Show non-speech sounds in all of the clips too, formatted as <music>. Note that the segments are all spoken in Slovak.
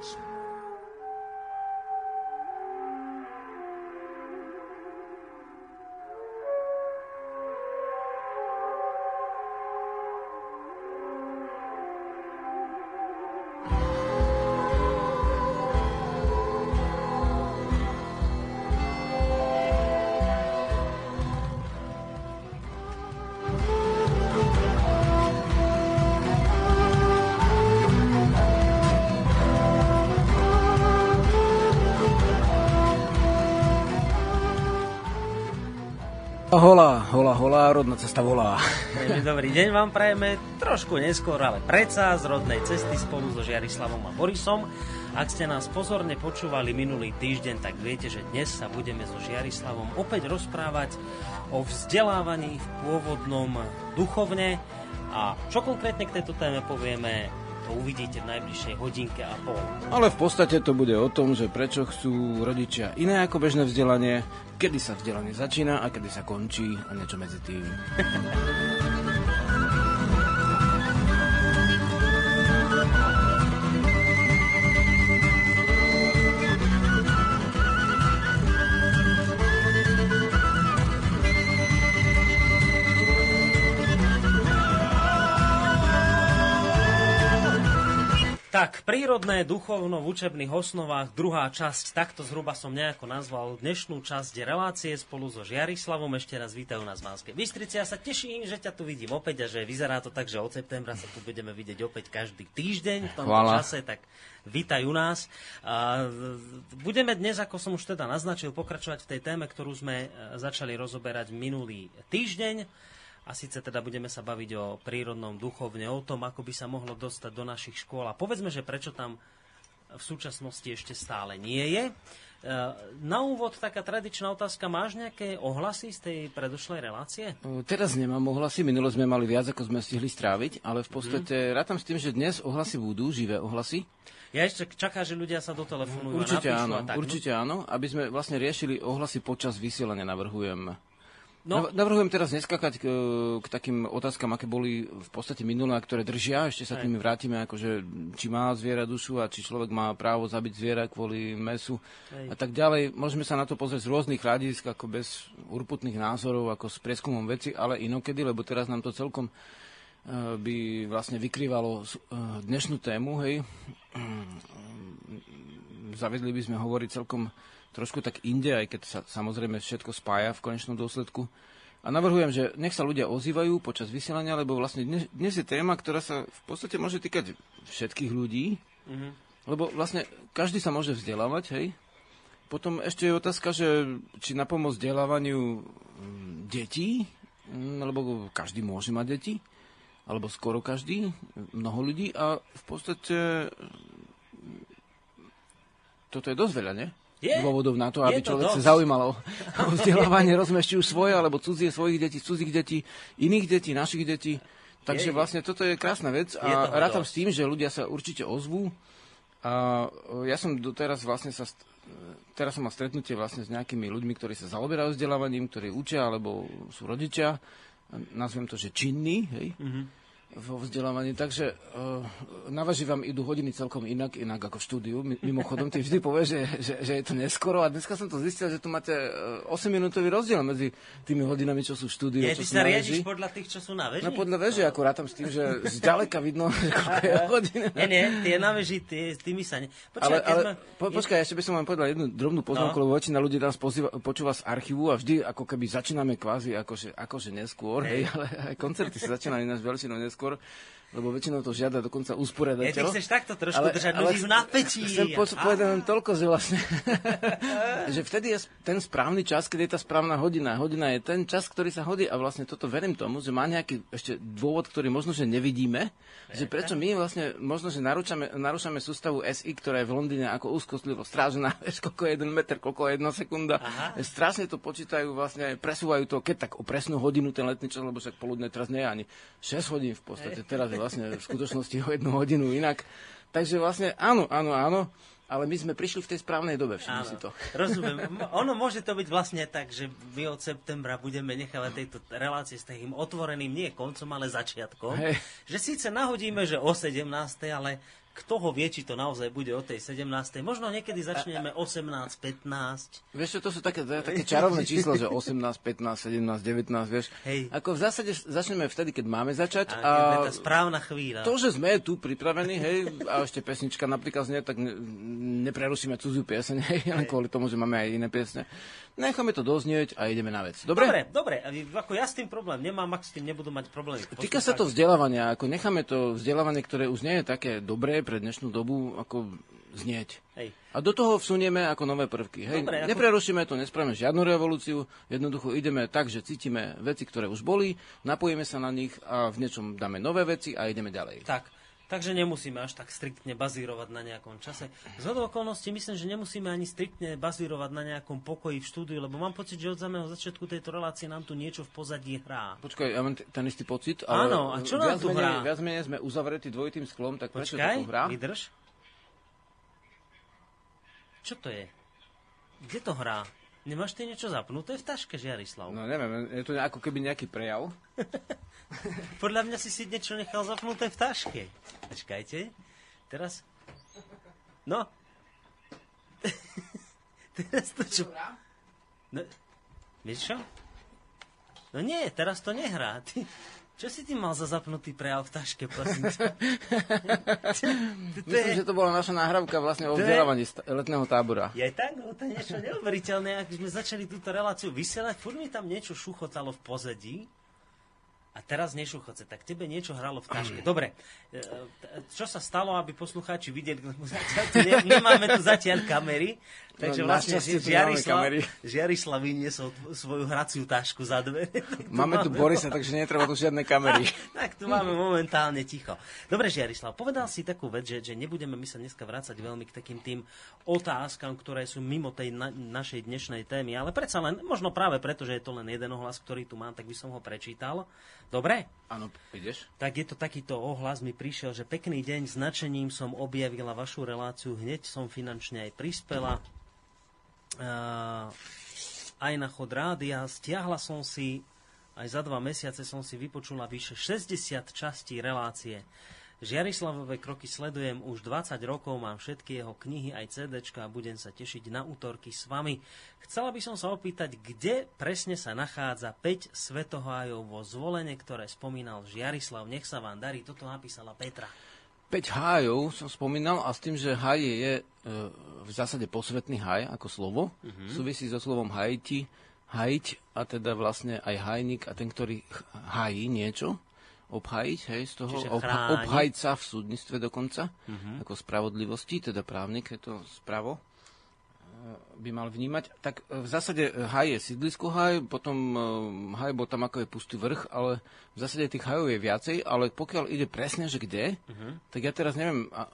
Sports. Hola, hola, hola, rodná cesta volá. Dobrý deň vám prajeme, trošku neskôr, ale predsa z rodnej cesty spolu so Žiarislavom a Borisom. Ak ste nás pozorne počúvali minulý týždeň, tak viete, že dnes sa budeme so Žiarislavom opäť rozprávať o vzdelávaní v pôvodnom duchovne. A čo konkrétne k tejto téme povieme, to uvidíte v najbližšej hodinke a pol. Ale v podstate to bude o tom, že prečo chcú rodičia iné ako bežné vzdelanie, kedy sa vzdelanie začína a kedy sa končí a niečo medzi tým. <laughs> prírodné duchovno v učebných osnovách, druhá časť, takto zhruba som nejako nazval dnešnú časť relácie spolu so Žiarislavom. Ešte raz vítajú nás v Banskej Bystrici. Ja sa teším, že ťa tu vidím opäť a že vyzerá to tak, že od septembra sa tu budeme vidieť opäť každý týždeň v tomto Chvala. čase, tak vítajú nás. A, budeme dnes, ako som už teda naznačil, pokračovať v tej téme, ktorú sme e, začali rozoberať minulý týždeň. A síce teda budeme sa baviť o prírodnom duchovne, o tom, ako by sa mohlo dostať do našich škôl. A povedzme, že prečo tam v súčasnosti ešte stále nie je. E, Na úvod taká tradičná otázka. Máš nejaké ohlasy z tej predošlej relácie? O, Teraz nemám ohlasy, minulo sme mali viac, ako sme stihli stráviť, ale v podstate rátam s tým, že dnes ohlasy budú, živé ohlasy. Ja ešte čaká, že ľudia sa dotelefonujú Určite a napíšu áno, a tak. no. určite áno, aby sme vlastne riešili ohlasy počas vysielania, navrhujem. No, Nav- Navrhujem teraz neskakať k, k takým otázkam, aké boli v podstate minulé, a ktoré držia. Ešte sa tými vrátime, akože či má zviera dušu a či človek má právo zabiť zviera kvôli mesu Hej. a tak ďalej. Môžeme sa na to pozrieť z rôznych hľadisk, ako bez urputných názorov, ako s prieskumom veci, ale inokedy, lebo teraz nám to celkom eh, by vlastne vykrývalo eh, dnešnú tému, hej. Zavedli by sme hovoriť celkom trošku tak inde, aj keď sa samozrejme všetko spája v konečnom dôsledku. A navrhujem, že nech sa ľudia ozývajú počas vysielania, lebo vlastne dnes, dnes je téma, ktorá sa v podstate môže týkať všetkých ľudí, Mhm. lebo vlastne každý sa môže vzdelávať, hej. Potom ešte je otázka, že či na pomoc vzdelávaniu mm, detí, mm, lebo každý môže mať deti, alebo skoro každý, mnoho ľudí a v podstate toto je dosť veľa, nie? Je. Dôvodov na to, aby to človek dosť. sa zaujímalo o vzdelávanie, rozumie, či už svoje, alebo cudzie svojich detí, cudzích detí, iných detí, našich detí. Takže Je. vlastne toto je krásna vec a rátam dosť. s tým, že ľudia sa určite ozvú. A e, ja som doteraz vlastne sa... e, Teraz som mal stretnutie vlastne s nejakými ľuďmi, ktorí sa zaoberajú vzdelávaním, ktorí učia, alebo sú rodičia. Nazvem to, že činní, hej, Mhm. Vo vzdelávaní. Takže uh, na važi vám idú hodiny celkom inak, inak ako štúdiu. Mi- Mimochodom, ty vždy povieš, že, že, že je to neskoro a dneska som to zistil, že tu máte uh, 8-minútový rozdiel medzi tými hodinami, čo sú v štúdiu. Je, čo ty sa riadiš podľa tých, čo sú na veži? No podľa veže, ako rátam s tým, že zďaleka vidno, <laughs> že koľko je hodín. Nie, nie, tie na veži, tie, tými sa ne... Počkaj, Ale, ale sme... po, počkaj, ešte by som vám povedal jednu drobnú poznámku, No. lebo väčšina ľudí nás pozýva, počúva z archívu a vždy ako keby začíname kvázi akože, akože neskôr, hej. Hej. ale aj koncerty sa začínajú ináč väčšinou neskôr, score lebo väčšinou to žiada dokonca Je, ty usporiadateľ. chceš takto trošku držať ľudí v napätí. Chcem po, povedať len toľko, že vlastne, <laughs> že vtedy je ten správny čas, keď je tá správna hodina. Hodina je ten čas, ktorý sa hodí a vlastne toto verím tomu, že má nejaký ešte dôvod, ktorý možno, že nevidíme, že prečo my vlastne možno, že narúčame, narúšame sústavu SI, ktorá je v Londýne ako úzkostlivo strážená, <laughs> vieš, koľko je jeden meter, koľko je jedna sekunda. Aha. Strašne to počítajú, vlastne presúvajú to, keď tak o presnú hodinu ten letný čas, lebo však poludne teraz nie je ani 6 hodín v podstate, teraz je vlastne v skutočnosti o jednu hodinu inak. Takže vlastne áno, áno, áno, ale my sme prišli v tej správnej dobe, všimni si to. rozumiem. Ono môže to byť vlastne tak, že my od septembra budeme nechávať tejto relácie s takým otvoreným nie koncom, ale začiatkom. Hej. Že síce nahodíme, že o 17. ale kto ho vie, či to naozaj bude o tej 17. Možno niekedy začneme 18, 15. Vieš čo, to sú také, také čarovné čísla, že 18, 15, 17, 19, vieš. Hej. Ako v zásade začneme vtedy, keď máme začať. A, a tá správna chvíľa. To, že sme tu pripravení, hej, a ešte pesnička napríklad znie, tak ne, neprerušíme cudziu pieseň, hej, len kvôli tomu, že máme aj iné piesne. Necháme to doznieť a ideme na vec. Dobre? Dobre, dobre. Ako ja s tým problém nemám, ak s tým nebudú mať problémy. Týka sa to vzdelávania. Ako necháme to vzdelávanie, ktoré už nie je také dobré pre dnešnú dobu, ako znieť. Hej. A do toho vsunieme ako nové prvky. Hej, Dobre, ako- Neprerušíme to, nespravíme žiadnu revolúciu, jednoducho ideme tak, že cítime veci, ktoré už boli, napojíme sa na nich a v niečom dáme nové veci a ideme ďalej. Tak, takže nemusíme až tak striktne bazírovať na nejakom čase. Z okolností myslím, že nemusíme ani striktne bazírovať na nejakom pokoji v štúdiu, lebo mám pocit, že od samého začiatku tejto relácie nám tu niečo v pozadí hrá. Počkaj, ja mám ten istý pocit, ale Áno, a čo nám tu menej, hrá? Viac menej sme uzavretí dvojitým sklom, tak prečo to Počkaj, tu hrá? vydrž. Čo to je? Kde to hrá? Nemáš ty niečo zapnuté v taške, Žiarislav? No neviem, je to ako keby nejaký prejav. <laughs> Podľa mňa si si niečo nechal zapnuté v taške. Počkajte. Teraz... No. <laughs> teraz to čo... No, vieš čo? No nie, teraz to nehrá. Ty, čo si ty mal za zapnutý prejav v taške, prosím ťa? <laughs> Myslím, že to bola naša nahrávka vlastne o vzdelávaní letného tábora. Je tak? No to je niečo neuveriteľné. Ak sme začali túto reláciu vysielať, furt mi tam niečo šuchotalo v pozadí. A teraz nešuchoce, tak tebe niečo hralo v taške. Dobre, e, čo sa stalo, aby poslucháči videli, lebo zatiaľ tu ne, nemáme tu zatiaľ kamery, takže No, vlastne tu Žiarislav. Žiarislav vyniesol svoju hraciu tašku za dvere. <laughs> Tak Máme tu Borisa, takže netreba tu žiadne kamery. <laughs> tak tu máme momentálne ticho. Dobre, Žiarislav, povedal si takú vec, že, že nebudeme my sa dneska vrácať veľmi k takým tým otázkam, ktoré sú mimo tej na, našej dnešnej témy, ale predsa len, možno práve preto, že je to len jeden ohlas, ktorý tu mám, tak by som ho prečítal. Dobre? Áno, ideš? Tak je to takýto ohlas, mi prišiel, že pekný deň, značením som objavila vašu reláciu, hneď som finančne aj prispela. Uh, aj na chod rádia, stiahla som si, aj za dva mesiace som si vypočula vyše 60 častí relácie. Žiarislavové kroky sledujem už 20 rokov, mám všetky jeho knihy aj CDčka a budem sa tešiť na útorky s vami. Chcela by som sa opýtať, kde presne sa nachádza 5 svetohájov vo zvolenie, ktoré spomínal Žiarislav. Nech sa vám darí, toto napísala Petra. 5 hájov som spomínal a s tým, že haj je e, v zásade posvetný haj ako slovo. Mhm. Súvisí so slovom hajti, hajiť a teda vlastne aj hajnik a ten, ktorý hají niečo, obhajiť, hej, z toho, Čiže obha- sa v súdnictve dokonca, ako spravodlivosti, teda právnik, je to spravo, e, by mal vnímať. Tak e, v zásade e, haj je sídlisko haj, potom haj bol tam ako je pustý vrch, ale v zásade tých hajov je viacej, ale pokiaľ ide presne, že kde, tak ja teraz neviem a, a,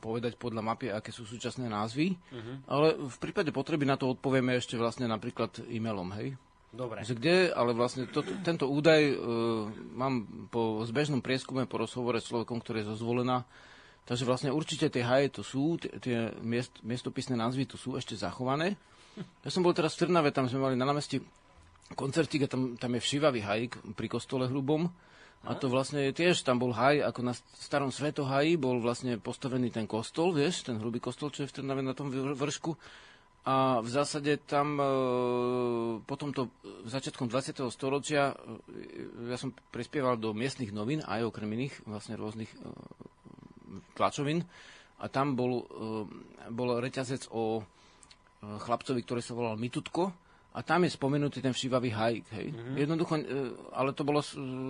povedať podľa mapy, aké sú súčasné názvy, ale v prípade potreby na to odpovieme ešte vlastne napríklad e-mailom, hej? Dobre. Že kde, ale vlastne to, tento údaj e, mám po zbežnom prieskume, po rozhovore s človekom, ktorý je zozvolená, takže vlastne určite tie haje tu sú, tie, miest, miestopisné názvy tu sú ešte zachované. Ja som bol teraz v Trnave, tam sme mali na námestí koncertík a tam, tam je všivavý hajk pri kostole hrubom. A to vlastne je tiež, tam bol haj, ako na starom svetohaji, bol vlastne postavený ten kostol, vieš, ten hrubý kostol, čo je v Trnave na tom vr- vršku. A v zásade tam e, potom to e, začiatkom 20. storočia e, ja som prispieval do miestnych novín, aj okrem iných vlastne rôznych e, tlačovín. A tam bol, bol reťazec o chlapcovi, ktorý sa volal Mitutko. A tam je spomenutý ten všívavý hajk. Hej. Mm-hmm. Jednoducho, e, ale to bolo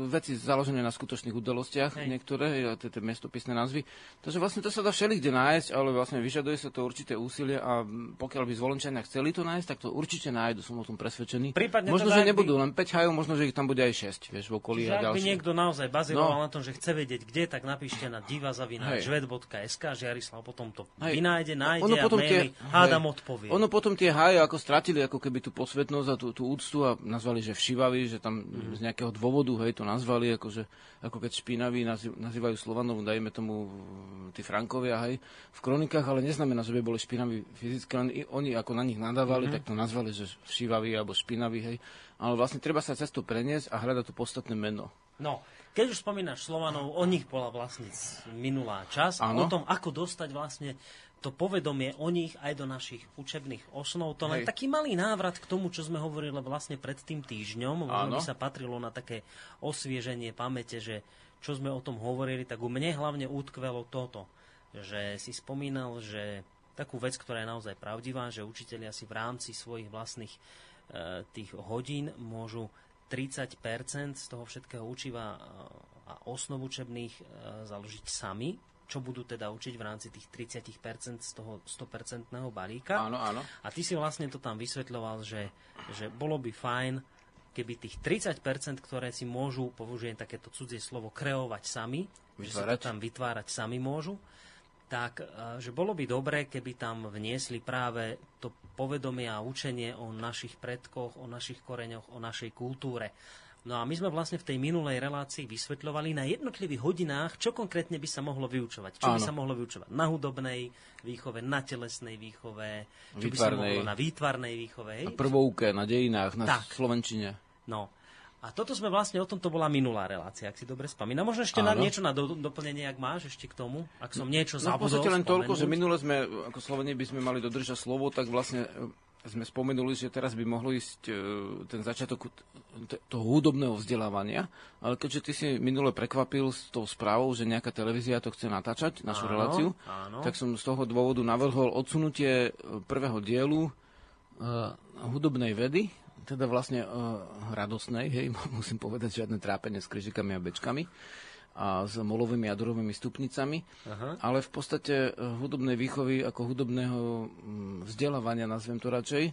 veci založené na skutočných udalostiach, Hej. niektoré, tie, miestopisné názvy. Takže vlastne to sa dá všelikde nájsť, ale vlastne vyžaduje sa to určité úsilie a pokiaľ by zvolenčania chceli to nájsť, tak to určite nájdu, som o tom presvedčený. Prípadne možno, teda, že ak by- nebudú len 5 hajov, možno, že ich tam bude aj 6, vieš, v okolí Čiže a ak by ďalšie. niekto naozaj bazíroval No. na tom, že chce vedieť kde, tak napíšte na Hej. divazavina.žvet.sk Žiarislav potom to Hej. vynájde, nájde Ono a potom maily, tie- hádam odpovie. Ono potom tie haje ako stratili ako keby tú posvetnosť a tú, tú úctu a nazvali, že všivavý, že tam Mhm. z nejakého dôvodu, hej, to nazvali, ako, že, ako keď špinaví nazýv, nazývajú Slovanov, dajme tomu tí Frankovia, hej, v kronikách, ale neznamená, že by boli špinaví fyzicky, len i, oni ako na nich nadávali, Mhm. tak to nazvali, že všivavý alebo špinavý, hej. Ale vlastne treba sa cez to preniesť a hľadať to podstatné meno. No, keď už spomínaš Slovanov, o nich bola vlastne minulá čas. Áno. O tom, ako dostať vlastne to povedomie o nich aj do našich učebných osnov. To len Hej. taký malý návrat k tomu, čo sme hovorili vlastne pred tým týždňom. Možno by Áno. sa patrilo na také osvieženie pamäte, že čo sme o tom hovorili, tak u mne hlavne utkvelo toto, že si spomínal, že takú vec, ktorá je naozaj pravdivá, že učitelia si v rámci svojich vlastných e, tých hodín môžu 30% z toho všetkého učiva e, a osnov učebných e, založiť sami, čo budú teda učiť v rámci tých 30% z toho 100% balíka. Áno, áno. A ty si vlastne to tam vysvetľoval, že, že bolo by fajn, keby tých 30%, ktoré si môžu, použijem takéto cudzie slovo, kreovať sami, že si to Vytvárať. tam vytvárať sami môžu, tak eh, že bolo by dobré, keby tam vniesli práve to povedomie a učenie o našich predkoch, o našich koreňoch, o našej kultúre. No a my sme vlastne v tej minulej relácii vysvetľovali na jednotlivých hodinách, čo konkrétne by sa mohlo vyučovať. Čo by Áno. sa mohlo vyučovať na hudobnej výchove, na telesnej výchove, čo by sa Výtvarnej. mohlo na výtvarnej výchove. Hej? Na prvouke, na dejinách, na Tak. slovenčine. No. A toto sme vlastne, o tom to bola minulá relácia, ak si dobre spomínam. Možno ešte na, niečo na do, doplnenie, ak máš ešte k tomu? Ak som niečo No v zabudol podstate len toľko, že spomenúť. minule sme, ako Slovenie by sme mali dodržať slovo, tak vlastne sme spomenuli, že teraz by mohlo ísť e, ten začiatok toho hudobného vzdelávania, ale keďže ty si minule prekvapil s tou správou, že nejaká televízia to chce natáčať, našu Áno, reláciu, áno. tak som z toho dôvodu navrhol odsunutie e, prvého dielu e, hudobnej vedy, teda vlastne radosnej, hej, <laughs> musím povedať, žiadne trápenie s kryžikami a bečkami a s molovými a durovými stupnicami, Aha. ale v podstate e, hudobnej výchovy ako hudobného mm, vzdelávania, nazvem to radšej, e,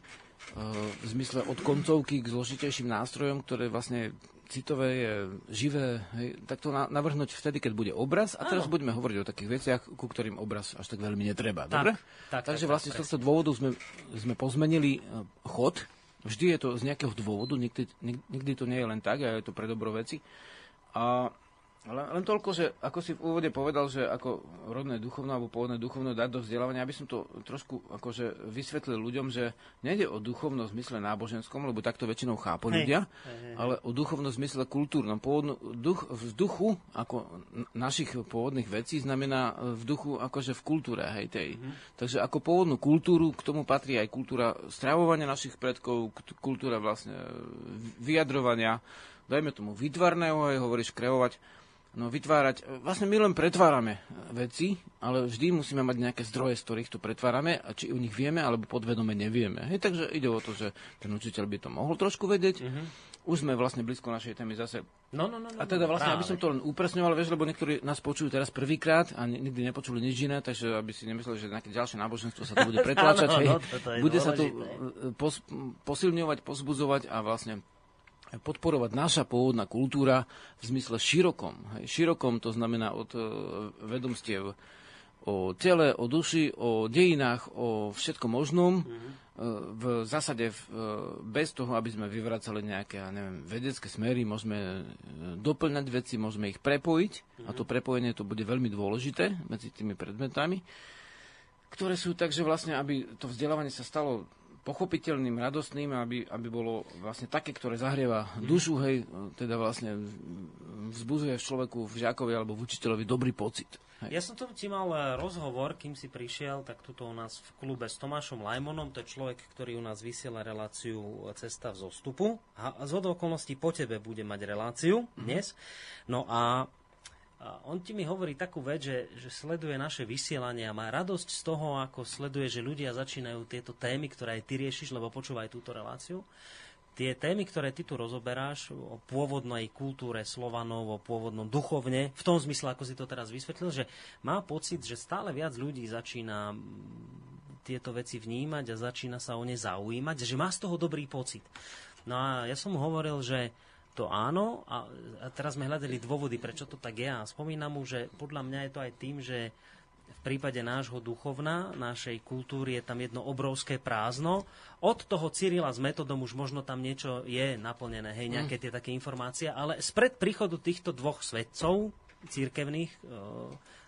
v zmysle od koncovky k zložitejším nástrojom, ktoré vlastne citové je živé, hej, tak to na, navrhnúť vtedy, keď bude obraz. A teraz Áno. budeme hovoriť o takých veciach, ku ktorým obraz až tak veľmi netreba. Tak, Dobre? tak, Takže tak, vlastne tak, z tohto dôvodu sme, sme pozmenili e, chod. Vždy je to z nejakého dôvodu, nikdy, nik- nikdy to nie je len tak, a je to pre dobro veci. A len, len toľko, že ako si v úvode povedal, že ako rodné duchovno alebo pôvodné duchovno dať do vzdelávania, aby som to trošku akože vysvetlil ľuďom, že nejde o duchovno v zmysle náboženskom, lebo takto väčšinou chápu Hej. ľudia, Hej, hej, ale o duchovno v zmysle kultúrnom. Pôvodnú, duch, v duchu ako našich pôvodných vecí znamená e, v duchu akože v kultúre, hej, tej. Takže ako pôvodnú kultúru, k tomu patrí aj kultúra stravovania našich predkov, kultúra vlastne e, vyjadrovania, dajme tomu vytvarného, hej, hovoríš kreovať, no vytvárať, e, vlastne my len pretvárame e, veci, ale vždy musíme mať nejaké zdroje, z ktorých to pretvárame, a či o nich vieme, alebo podvedome nevieme. Hej, takže ide o to, že ten učiteľ by to mohol trošku vedieť. Už sme vlastne blízko našej témy zase No, no, no, no, a teda vlastne, práve. aby som to len upresňoval, vieš, lebo niektorí nás počujú teraz prvýkrát a ni- nikdy nepočuli nič iné, takže aby si nemysleli, že nejaké ďalšie náboženstvo sa to bude <laughs> pretláčať. Hej. no, je bude sa dôležité. e, pos, posilňovať, pozbudzovať a vlastne podporovať naša pôvodná kultúra v zmysle širokom. Hej. Širokom to znamená od e, vedomstiev o tele, o duši, o dejinách, o všetkom možnom. E, V zásade e, bez toho, aby sme vyvracali nejaké, ja neviem, vedecké smery, môžeme doplňať veci, môžeme ich prepojiť a to prepojenie to bude veľmi dôležité medzi tými predmetami, ktoré sú tak, že vlastne, aby to vzdelávanie sa stalo pochopiteľným, radostným, aby, aby bolo vlastne také, ktoré zahrieva dušu, hej, teda vlastne vzbuzuje v človeku, v žiakovi alebo v učiteľovi dobrý pocit. Hej. Ja som tu ti mal e, rozhovor, kým si prišiel, tak tuto u nás v klube s Tomášom Lajmonom, to je človek, ktorý u nás vysiela reláciu Cesta v zostupu a z okolností po tebe bude mať reláciu dnes. No a a on ti mi hovorí takú vec, že, že sleduje naše vysielanie a má radosť z toho, ako sleduje, že ľudia začínajú tieto témy, ktoré aj ty riešiš, lebo počúvaj túto reláciu. Tie témy, ktoré ty tu rozoberáš o pôvodnej kultúre Slovanov, o pôvodnom duchovne, v tom zmysle, ako si to teraz vysvetlil, že má pocit, že stále viac ľudí začína mm, tieto veci vnímať a začína sa o ne zaujímať, že má z toho dobrý pocit. No a ja som mu hovoril, že to áno a, a teraz sme hľadali dôvody, prečo to tak je a spomínam mu, že podľa mňa je to aj tým, že v prípade nášho duchovna, našej kultúry je tam jedno obrovské prázdno. Od toho Cyrila s metodom už možno tam niečo je naplnené, hej, nejaké tie také informácie, ale spred príchodu týchto dvoch svetcov, církevných, e,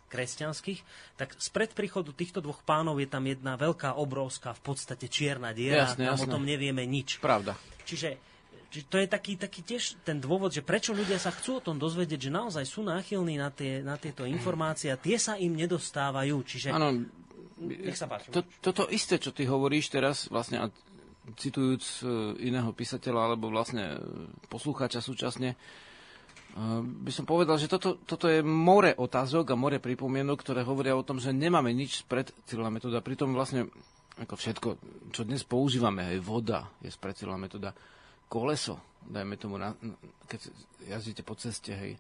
kresťanských, tak spred príchodu týchto dvoch pánov je tam jedna veľká, obrovská, v podstate čierna diera, Jasné, tam o tom nevieme nič. Pravda. Čiže Čiže to je taký, taký tiež ten dôvod, že prečo ľudia sa chcú o tom dozvedieť, že naozaj sú náchylní na, tie, na tieto informácie a tie sa im nedostávajú. Čiže... Áno, nech sa páči. To, toto isté, čo ty hovoríš teraz, vlastne a citujúc e, iného písateľa alebo vlastne e, poslucháča súčasne, by som povedal, že toto, toto je more otázok a more pripomienok, ktoré hovoria o tom, že nemáme nič spred Cyrila metóda. Pritom vlastne ako všetko, čo dnes používame, aj voda je spred Cyrila metóda, koleso, dajme tomu, na, keď jazdíte po ceste, hej,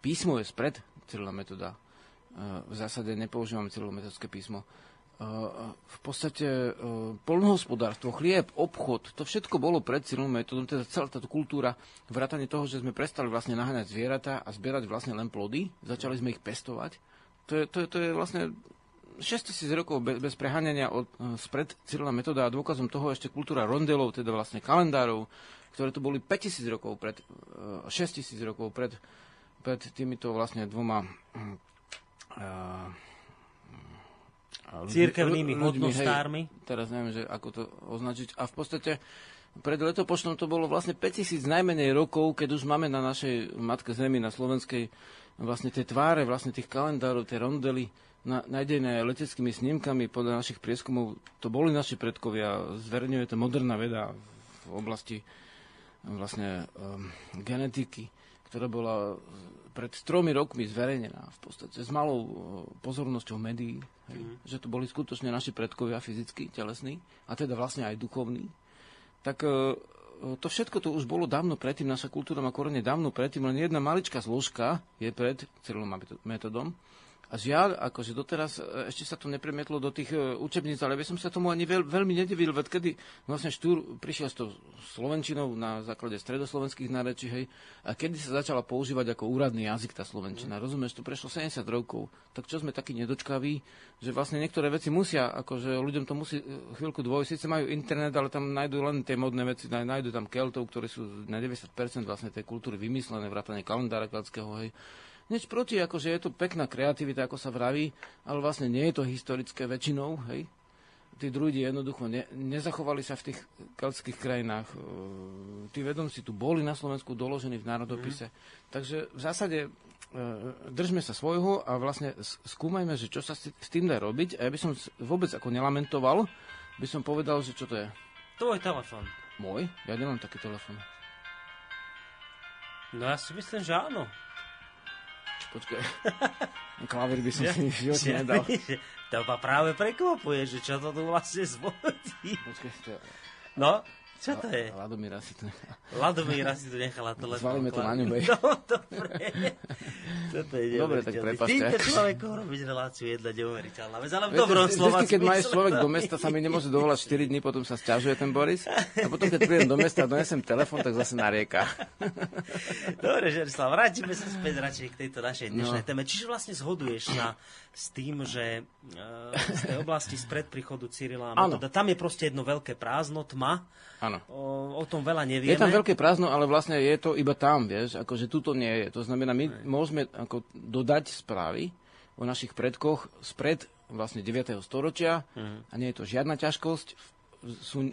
písmo je spred Cyrila metóda. V zásade nepoužívame cyrilometodské písmo v podstate polnohospodárstvo, chlieb, obchod, to všetko bolo pred silnou metodom, teda celá táto kultúra, vrátanie toho, že sme prestali vlastne naháňať zvieratá a zbierať vlastne len plody, začali sme ich pestovať. To je, to je, to je vlastne 6 tisíc rokov bez, bez preháňania od, spred Cyrila metóda a dôkazom toho ešte kultúra rondelov, teda vlastne kalendárov, ktoré tu boli 5 tisíc rokov pred, 6 tisíc rokov pred, pred týmito vlastne dvoma uh, církevnými hodnostármi. Hej, teraz neviem, že ako to označiť. A v podstate pred letopočtom to bolo vlastne 5000 najmenej rokov, keď už máme na našej matke Zemi, na slovenskej, vlastne tie tváre, vlastne tých kalendárov, tie rondely, na, nájdené leteckými snímkami podľa našich prieskumov, to boli naši predkovia, zverejňuje to moderná veda v oblasti vlastne um, genetiky, ktorá bola pred tromi rokmi zverejnená v podstate s malou pozornosťou médií, hej, mm. že to boli skutočne naši predkovia fyzicky, telesní a teda vlastne aj duchovní, tak e, to všetko to už bolo dávno predtým, naša kultúra má korene dávno predtým, len jedna maličká zložka je pred celým metodom a žiaľ, akože doteraz e, ešte sa to nepremietlo do tých e, učebníc, ale by som sa tomu ani veľ, veľmi nedivil, veď kedy vlastne Štúr prišiel s tou slovenčinou na základe stredoslovenských nárečí, hej, a kedy sa začala používať ako úradný jazyk tá slovenčina. Mm. Rozumieš, to prešlo 70 rokov. Tak čo sme takí nedočkaví, že vlastne niektoré veci musia, akože ľuďom to musí e, chvíľku dvoj, síce majú internet, ale tam nájdú len tie modné veci, nájdú tam keltov, ktorí sú na 90% vlastne tej kultúry vymyslené, vrátane kalendára keľtského, hej Nič proti, akože je to pekná kreativita, ako sa vraví, ale vlastne nie je to historické väčšinou, hej. Tí druidi jednoducho ne, nezachovali sa v tých keltských krajinách. E, tí vedomci tu boli na Slovensku doložení v národopise. Mm. Takže v zásade e, držme sa svojho a vlastne skúmajme, že čo sa s tým dá robiť. A ja by som vôbec ako nelamentoval, by som povedal, že čo to je. Tvoj telefon. Môj? Ja nemám taký telefon. No ja si myslím, že áno. Počkaj. Klavír by som si v živote nedal. <laughs> To ma práve prekvapuje, že čo to tu vlastne zvodí. Počkaj, to... No, čo to je? Ladomíra si to nechala. Ladomíra si to nechala telefón. Zvalíme to na ňu, bej. <laughs> No, dobre. Toto je Dobre, tak prepašte. Týmto človekom robiť reláciu jedla neuveriteľná vec, ale v dobrom slova keď máš človek do mesta, sa mi nemôže dovolať 4 dní, potom sa sťažuje ten Boris. A potom, keď prídem do mesta a donesem telefon, tak zase narieka. Dobre, Žerislav, vrátime sa späť radšej k tejto našej dnešnej no. téme. Čiže vlastne zhoduješ sa s tým, že uh, z tej oblasti spred príchodu Cyrila a Metoda, tam je proste jedno veľké prázdno, tma. Áno. O, o tom veľa nevieme. Je tam veľké prázdno, ale vlastne je to iba tam, vieš, akože tuto nie je. To znamená, my Aj. môžeme ako dodať správy o našich predkoch spred vlastne 9. storočia uh-huh. a nie je to žiadna ťažkosť. Sú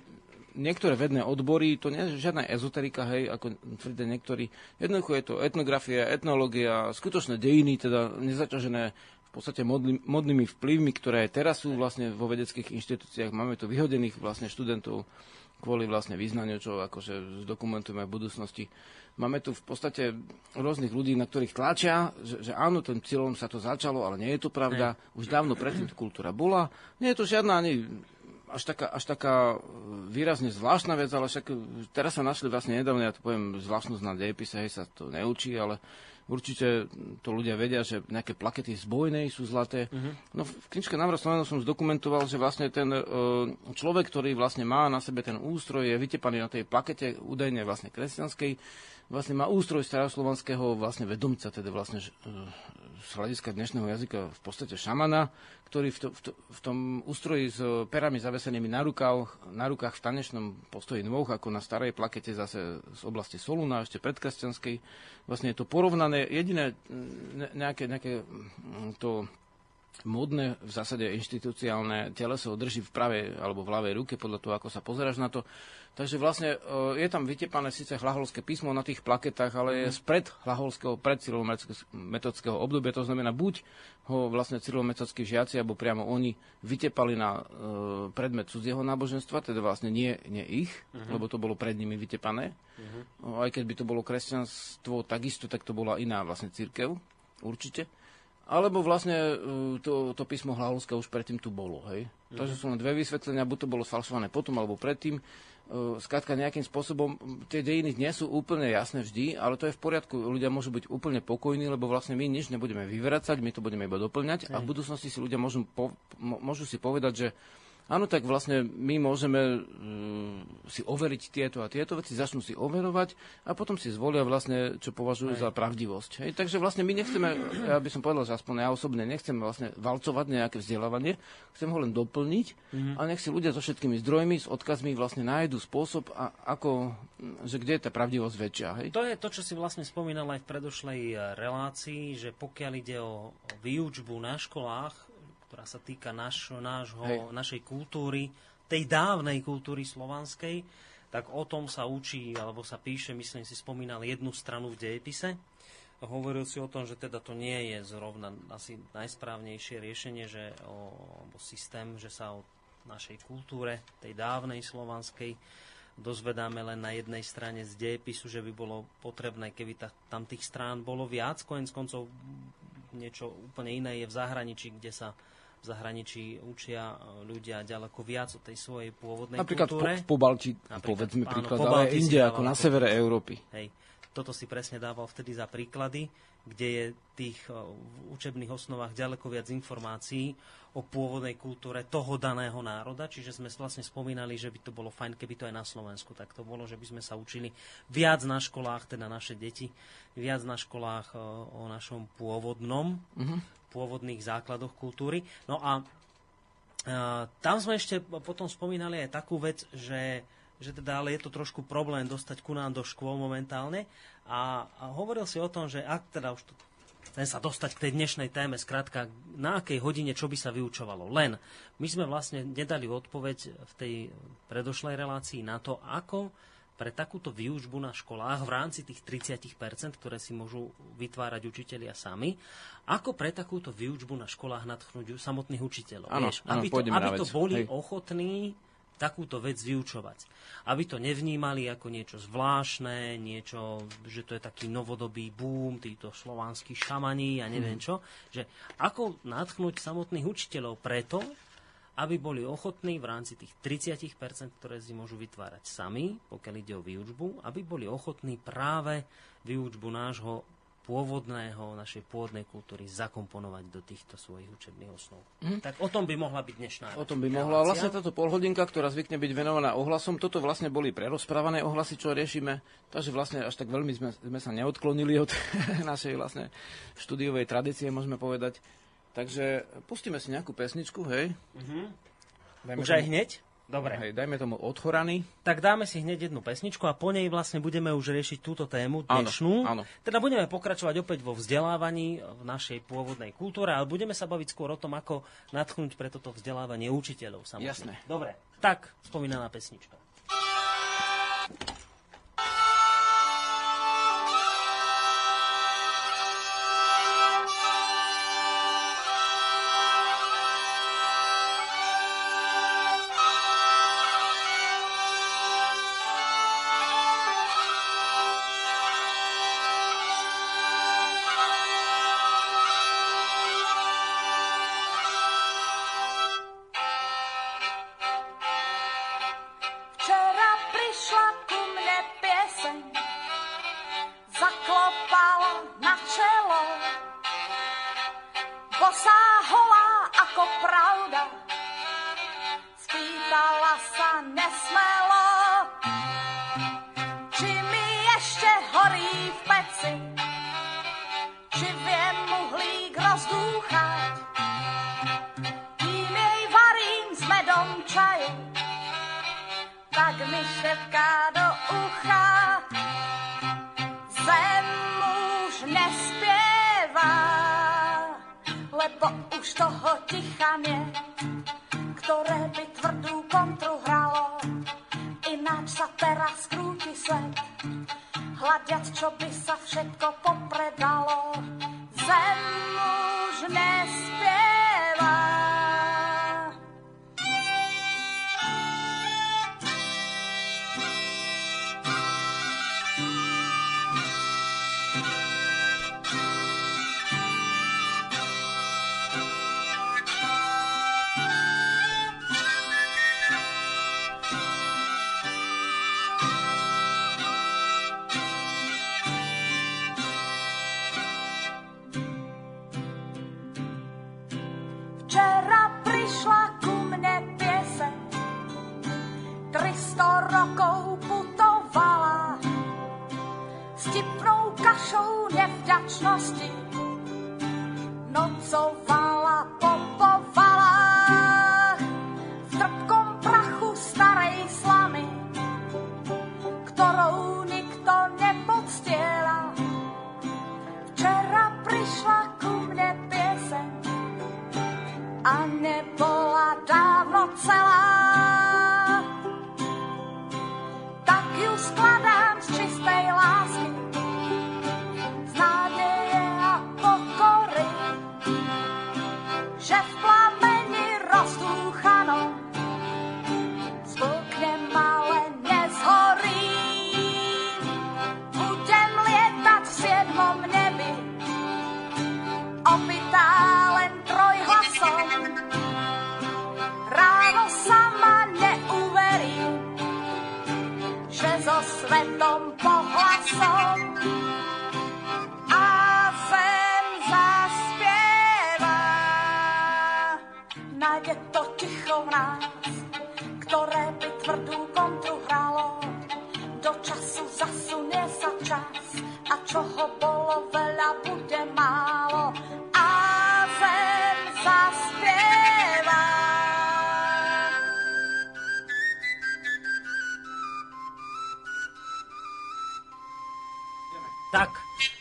niektoré vedné odbory, to nie je žiadna ezoterika, hej, ako tvrdia niektorí. Jednoducho je to etnografia, etnológia, skutočné dejiny, teda nezaťažené v podstate modlý, modnými vplyvmi, ktoré aj teraz sú vlastne vo vedeckých inštitúciách. Máme tu vyhodených vlastne študentov kvôli vlastne význaniu, čo akože zdokumentujeme v budúcnosti. Máme tu v podstate rôznych ľudí, na ktorých tlačia, že, že áno, ten cieľom sa to začalo, ale nie je to pravda. Už dávno predtým kultúra bola. Nie je to žiadna ani až taká, až taká výrazne zvláštna vec, ale však teraz sa našli vlastne nedávno, ja to poviem zvláštnosť na dejepise, hej, sa to neučí, ale Určite to ľudia vedia, že nejaké plakety z bojnej sú zlaté. Uh-huh. No v knižke Návrat Slovenu som zdokumentoval, že vlastne ten e, človek, ktorý vlastne má na sebe ten ústroj, je vytepaný na tej plakete údajne vlastne kresťanskej, vlastne má ústroj staroslovanského vlastne vedomca, teda vlastne e, z hľadiska dnešného jazyka v podstate šamana, ktorý v, to, v, to, v tom ústroji s perami zavesenými na, rukách, na rukách v tanečnom postoji nôh, ako na starej plakete zase z oblasti Soluna, ešte predkresťanskej. Vlastne je to porovnané, jediné nejaké, nejaké to modné, v zásade inštitúciálne teleso drží v pravej alebo v ľavej ruke podľa toho, ako sa pozeráš na to. Takže vlastne e, je tam vytepané síce hlaholské písmo na tých plaketách, ale je mhm. spred hlaholského, pred cyrilometodického obdobia, to znamená buď ho vlastne cyrilometodskí žiaci, alebo priamo oni vytepali na e, predmet cudzieho náboženstva, teda vlastne nie, nie ich, uh-huh. lebo to bolo pred nimi vytepané. Uh-huh. Aj keď by to bolo kresťanstvo takisto, tak to bola iná vlastne církev, určite. Alebo vlastne e, to, to písmo Hlaholské už predtým tu bolo. Hej? Mm-hmm. Takže sú len dve vysvetlenia, buď to bolo sfalšované potom alebo predtým. E, skrátka nejakým spôsobom, tie dejiny nie sú úplne jasné vždy, ale to je v poriadku. Ľudia môžu byť úplne pokojní, lebo vlastne my nič nebudeme vyvracať, my to budeme iba doplňať a v budúcnosti si ľudia môžu, po, môžu si povedať, že Áno, tak vlastne my môžeme uh, si overiť tieto a tieto veci, začnú si overovať a potom si zvolia vlastne, čo považujú Hej. za pravdivosť. Hej, takže vlastne my nechceme, ja by som povedal, že aspoň ja osobne nechcem vlastne valcovať nejaké vzdelávanie, chcem ho len doplniť mm-hmm. a nech si ľudia so všetkými zdrojmi, s odkazmi vlastne nájdu spôsob, a, ako, že kde je tá pravdivosť väčšia. Hej? To je to, čo si vlastne spomínal aj v predošlej eh, relácii, že pokiaľ ide o výučbu na školách, ktorá sa týka naš, nášho, našej kultúry, tej dávnej kultúry slovanskej, tak o tom sa učí, alebo sa píše, myslím si, spomínal jednu stranu v dejepise. Hovoril si o tom, že teda to nie je zrovna asi najsprávnejšie riešenie, že o, alebo systém, že sa o našej kultúre, tej dávnej slovanskej, dozvedáme len na jednej strane z dejepisu, že by bolo potrebné, keby ta, tam tých strán bolo viac. Konec koncov niečo úplne iné je v zahraničí, kde sa v zahraničí učia ľudia ďaleko viac o tej svojej pôvodnej Napríklad kultúre. Napríklad v Pobalti, povedzme áno, príklad, ale inde ako na severe Európy. Hej, toto si presne dával vtedy za príklady, kde je tých v učebných osnovách ďaleko viac informácií o pôvodnej kultúre toho daného národa, čiže sme vlastne spomínali, že by to bolo fajn, keby to aj na Slovensku tak to bolo, že by sme sa učili viac na školách, teda naše deti, viac na školách o našom pôvodnom, mm-hmm pôvodných základoch kultúry. No a tam sme ešte potom spomínali aj takú vec, že, že teda ale je to trošku problém dostať ku nám do škôl momentálne. A, a hovoril si o tom, že ak teda už to, chcem sa dostať k tej dnešnej téme, skrátka, na akej hodine čo by sa vyučovalo. Len my sme vlastne nedali odpoveď v tej predošlej relácii na to, ako pre takúto výučbu na školách v rámci tých 30%, ktoré si môžu vytvárať učitelia sami, ako pre takúto výučbu na školách nadchnúť samotných učiteľov. Ano, vieš, ano, aby to, aby to boli Hej. ochotní takúto vec vyučovať. Aby to nevnímali ako niečo zvláštne, niečo, že to je taký novodobý boom, títo slovanskí šamani a neviem hmm. čo. Že ako nadchnúť samotných učiteľov preto, aby boli ochotní v rámci tých 30%, ktoré si môžu vytvárať sami, pokiaľ ide o výučbu, aby boli ochotní práve výučbu nášho pôvodného, našej pôvodnej kultúry zakomponovať do týchto svojich učebných osnov. Mm. Tak o tom by mohla byť dnešná O tom by mohla. Vlastne táto polhodinka, ktorá zvykne byť venovaná ohlasom, toto vlastne boli prerozprávané ohlasy, čo riešime. Takže vlastne až tak veľmi sme, sme sa neodklonili od <laughs> našej vlastne štúdiovej tradície, môžeme povedať. Takže pustíme si nejakú pesničku, hej. Uh-huh. Už aj hneď? Dobre. Hej, dajme tomu odchorany. Tak dáme si hneď jednu pesničku a po nej vlastne budeme už riešiť túto tému dnešnú. Áno, áno. Teda budeme pokračovať opäť vo vzdelávaní v našej pôvodnej kultúre, ale budeme sa baviť skôr o tom, ako natchnúť pre toto vzdelávanie učiteľov. Samotný. Jasné. Dobre, tak spomínaná pesnička. Hľadiac, čo by sa všetko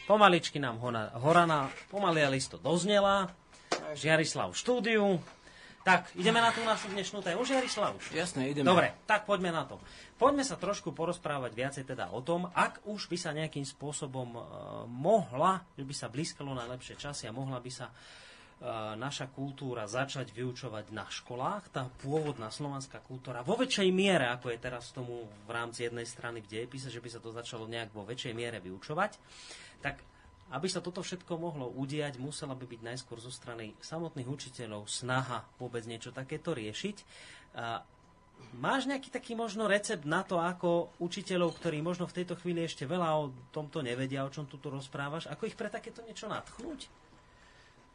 Pomaličky nám Horana, pomaly a listo doznela. Žiarislav štúdiu. Tak, ideme na tú našu dnešnú tému, Žiarislav? Jasné, ideme. Dobre, tak poďme na to. Poďme sa trošku porozprávať viacej teda o tom, ak už by sa nejakým spôsobom uh, mohla, že by sa blízkalo na lepšie časy a mohla by sa uh, naša kultúra začať vyučovať na školách, tá pôvodná slovanská kultúra, vo väčšej miere, ako je teraz tomu v rámci jednej strany v dejepise, že by sa to začalo nejak vo väčšej miere vyučovať tak aby sa toto všetko mohlo udiať, musela by byť najskôr zo strany samotných učiteľov snaha vôbec niečo takéto riešiť. A máš nejaký taký možno recept na to, ako učiteľov, ktorí možno v tejto chvíli ešte veľa o tomto nevedia, o čom tu rozprávaš, ako ich pre takéto niečo nadchnúť?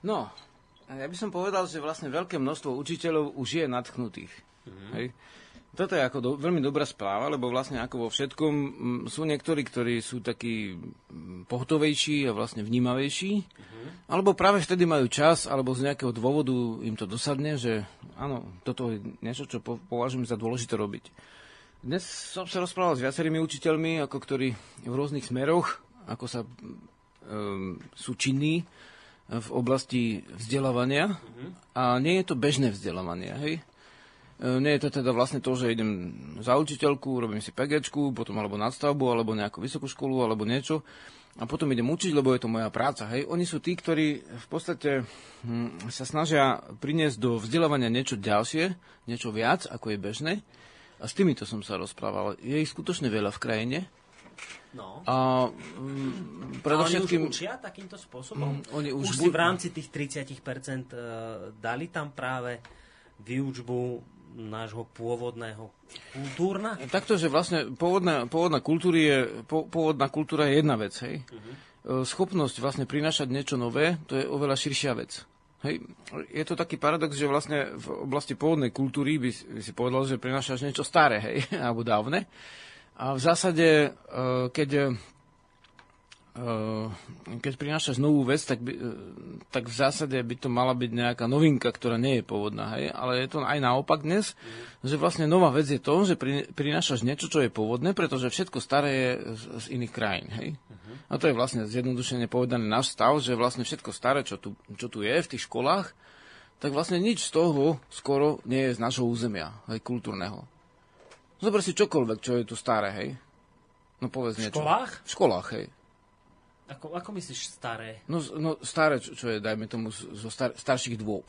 No, ja by som povedal, že vlastne veľké množstvo učiteľov už je nadchnutých. Mm-hmm. Hej? Toto je ako do, veľmi dobrá správa, lebo vlastne ako vo všetkom m, sú niektorí, ktorí sú takí pohotovejší a vlastne vnímavejší, uh-huh. alebo práve vtedy majú čas, alebo z nejakého dôvodu im to dosadne, že áno, toto je niečo, čo po, považujem za dôležité robiť. Dnes som sa rozprával s viacerými učiteľmi, ako ktorí v rôznych smeroch, ako sa um, sú činní v oblasti vzdelávania uh-huh. a nie je to bežné vzdelávanie. Hej? E, nie je to teda vlastne to, že idem za učiteľku, robím si PG, potom alebo nadstavbu, alebo nejakú vysokú školu, alebo niečo a potom idem učiť, lebo je to moja práca. Hej. Oni sú tí, ktorí v podstate hm, sa snažia priniesť do vzdelávania niečo ďalšie, niečo viac, ako je bežné. A s týmito som sa rozprával. Je ich skutočne veľa v krajine. No. A mm, predovšetkým... oni už učia takýmto spôsobom? Mm, oni už, už bu- si v rámci tých 30% uh, e, dali tam práve výučbu nášho pôvodného kultúrna? Takto, že vlastne pôvodná, pôvodná, kultúra je, pôvodná kultúra je jedna vec, hej. Uh-huh. Schopnosť vlastne prinášať niečo nové, to je oveľa širšia vec. Hej. Je to taký paradox, že vlastne v oblasti pôvodnej kultúry by, by si povedal, že prinášaš niečo staré, hej, <laughs> alebo dávne. A v zásade, e, keď keď prinášaš novú vec, tak, by, tak v zásade by to mala byť nejaká novinka, ktorá nie je pôvodná, hej? ale je to aj naopak dnes, mm. že vlastne nová vec je to, že prinášaš niečo, čo je pôvodné, pretože všetko staré je z, z iných krajín. Hej? Mm-hmm. A to je vlastne zjednodušene povedaný náš stav, že vlastne všetko staré, čo tu, čo tu je v tých školách, tak vlastne nič z toho skoro nie je z našho územia, aj kultúrneho. Zober si čokoľvek, čo je tu staré, hej? No povedz niečo. V školách? V školách, hej. Ako, ako myslíš staré? No, no staré, čo, čo je, dajme tomu, zo star, starších dôb.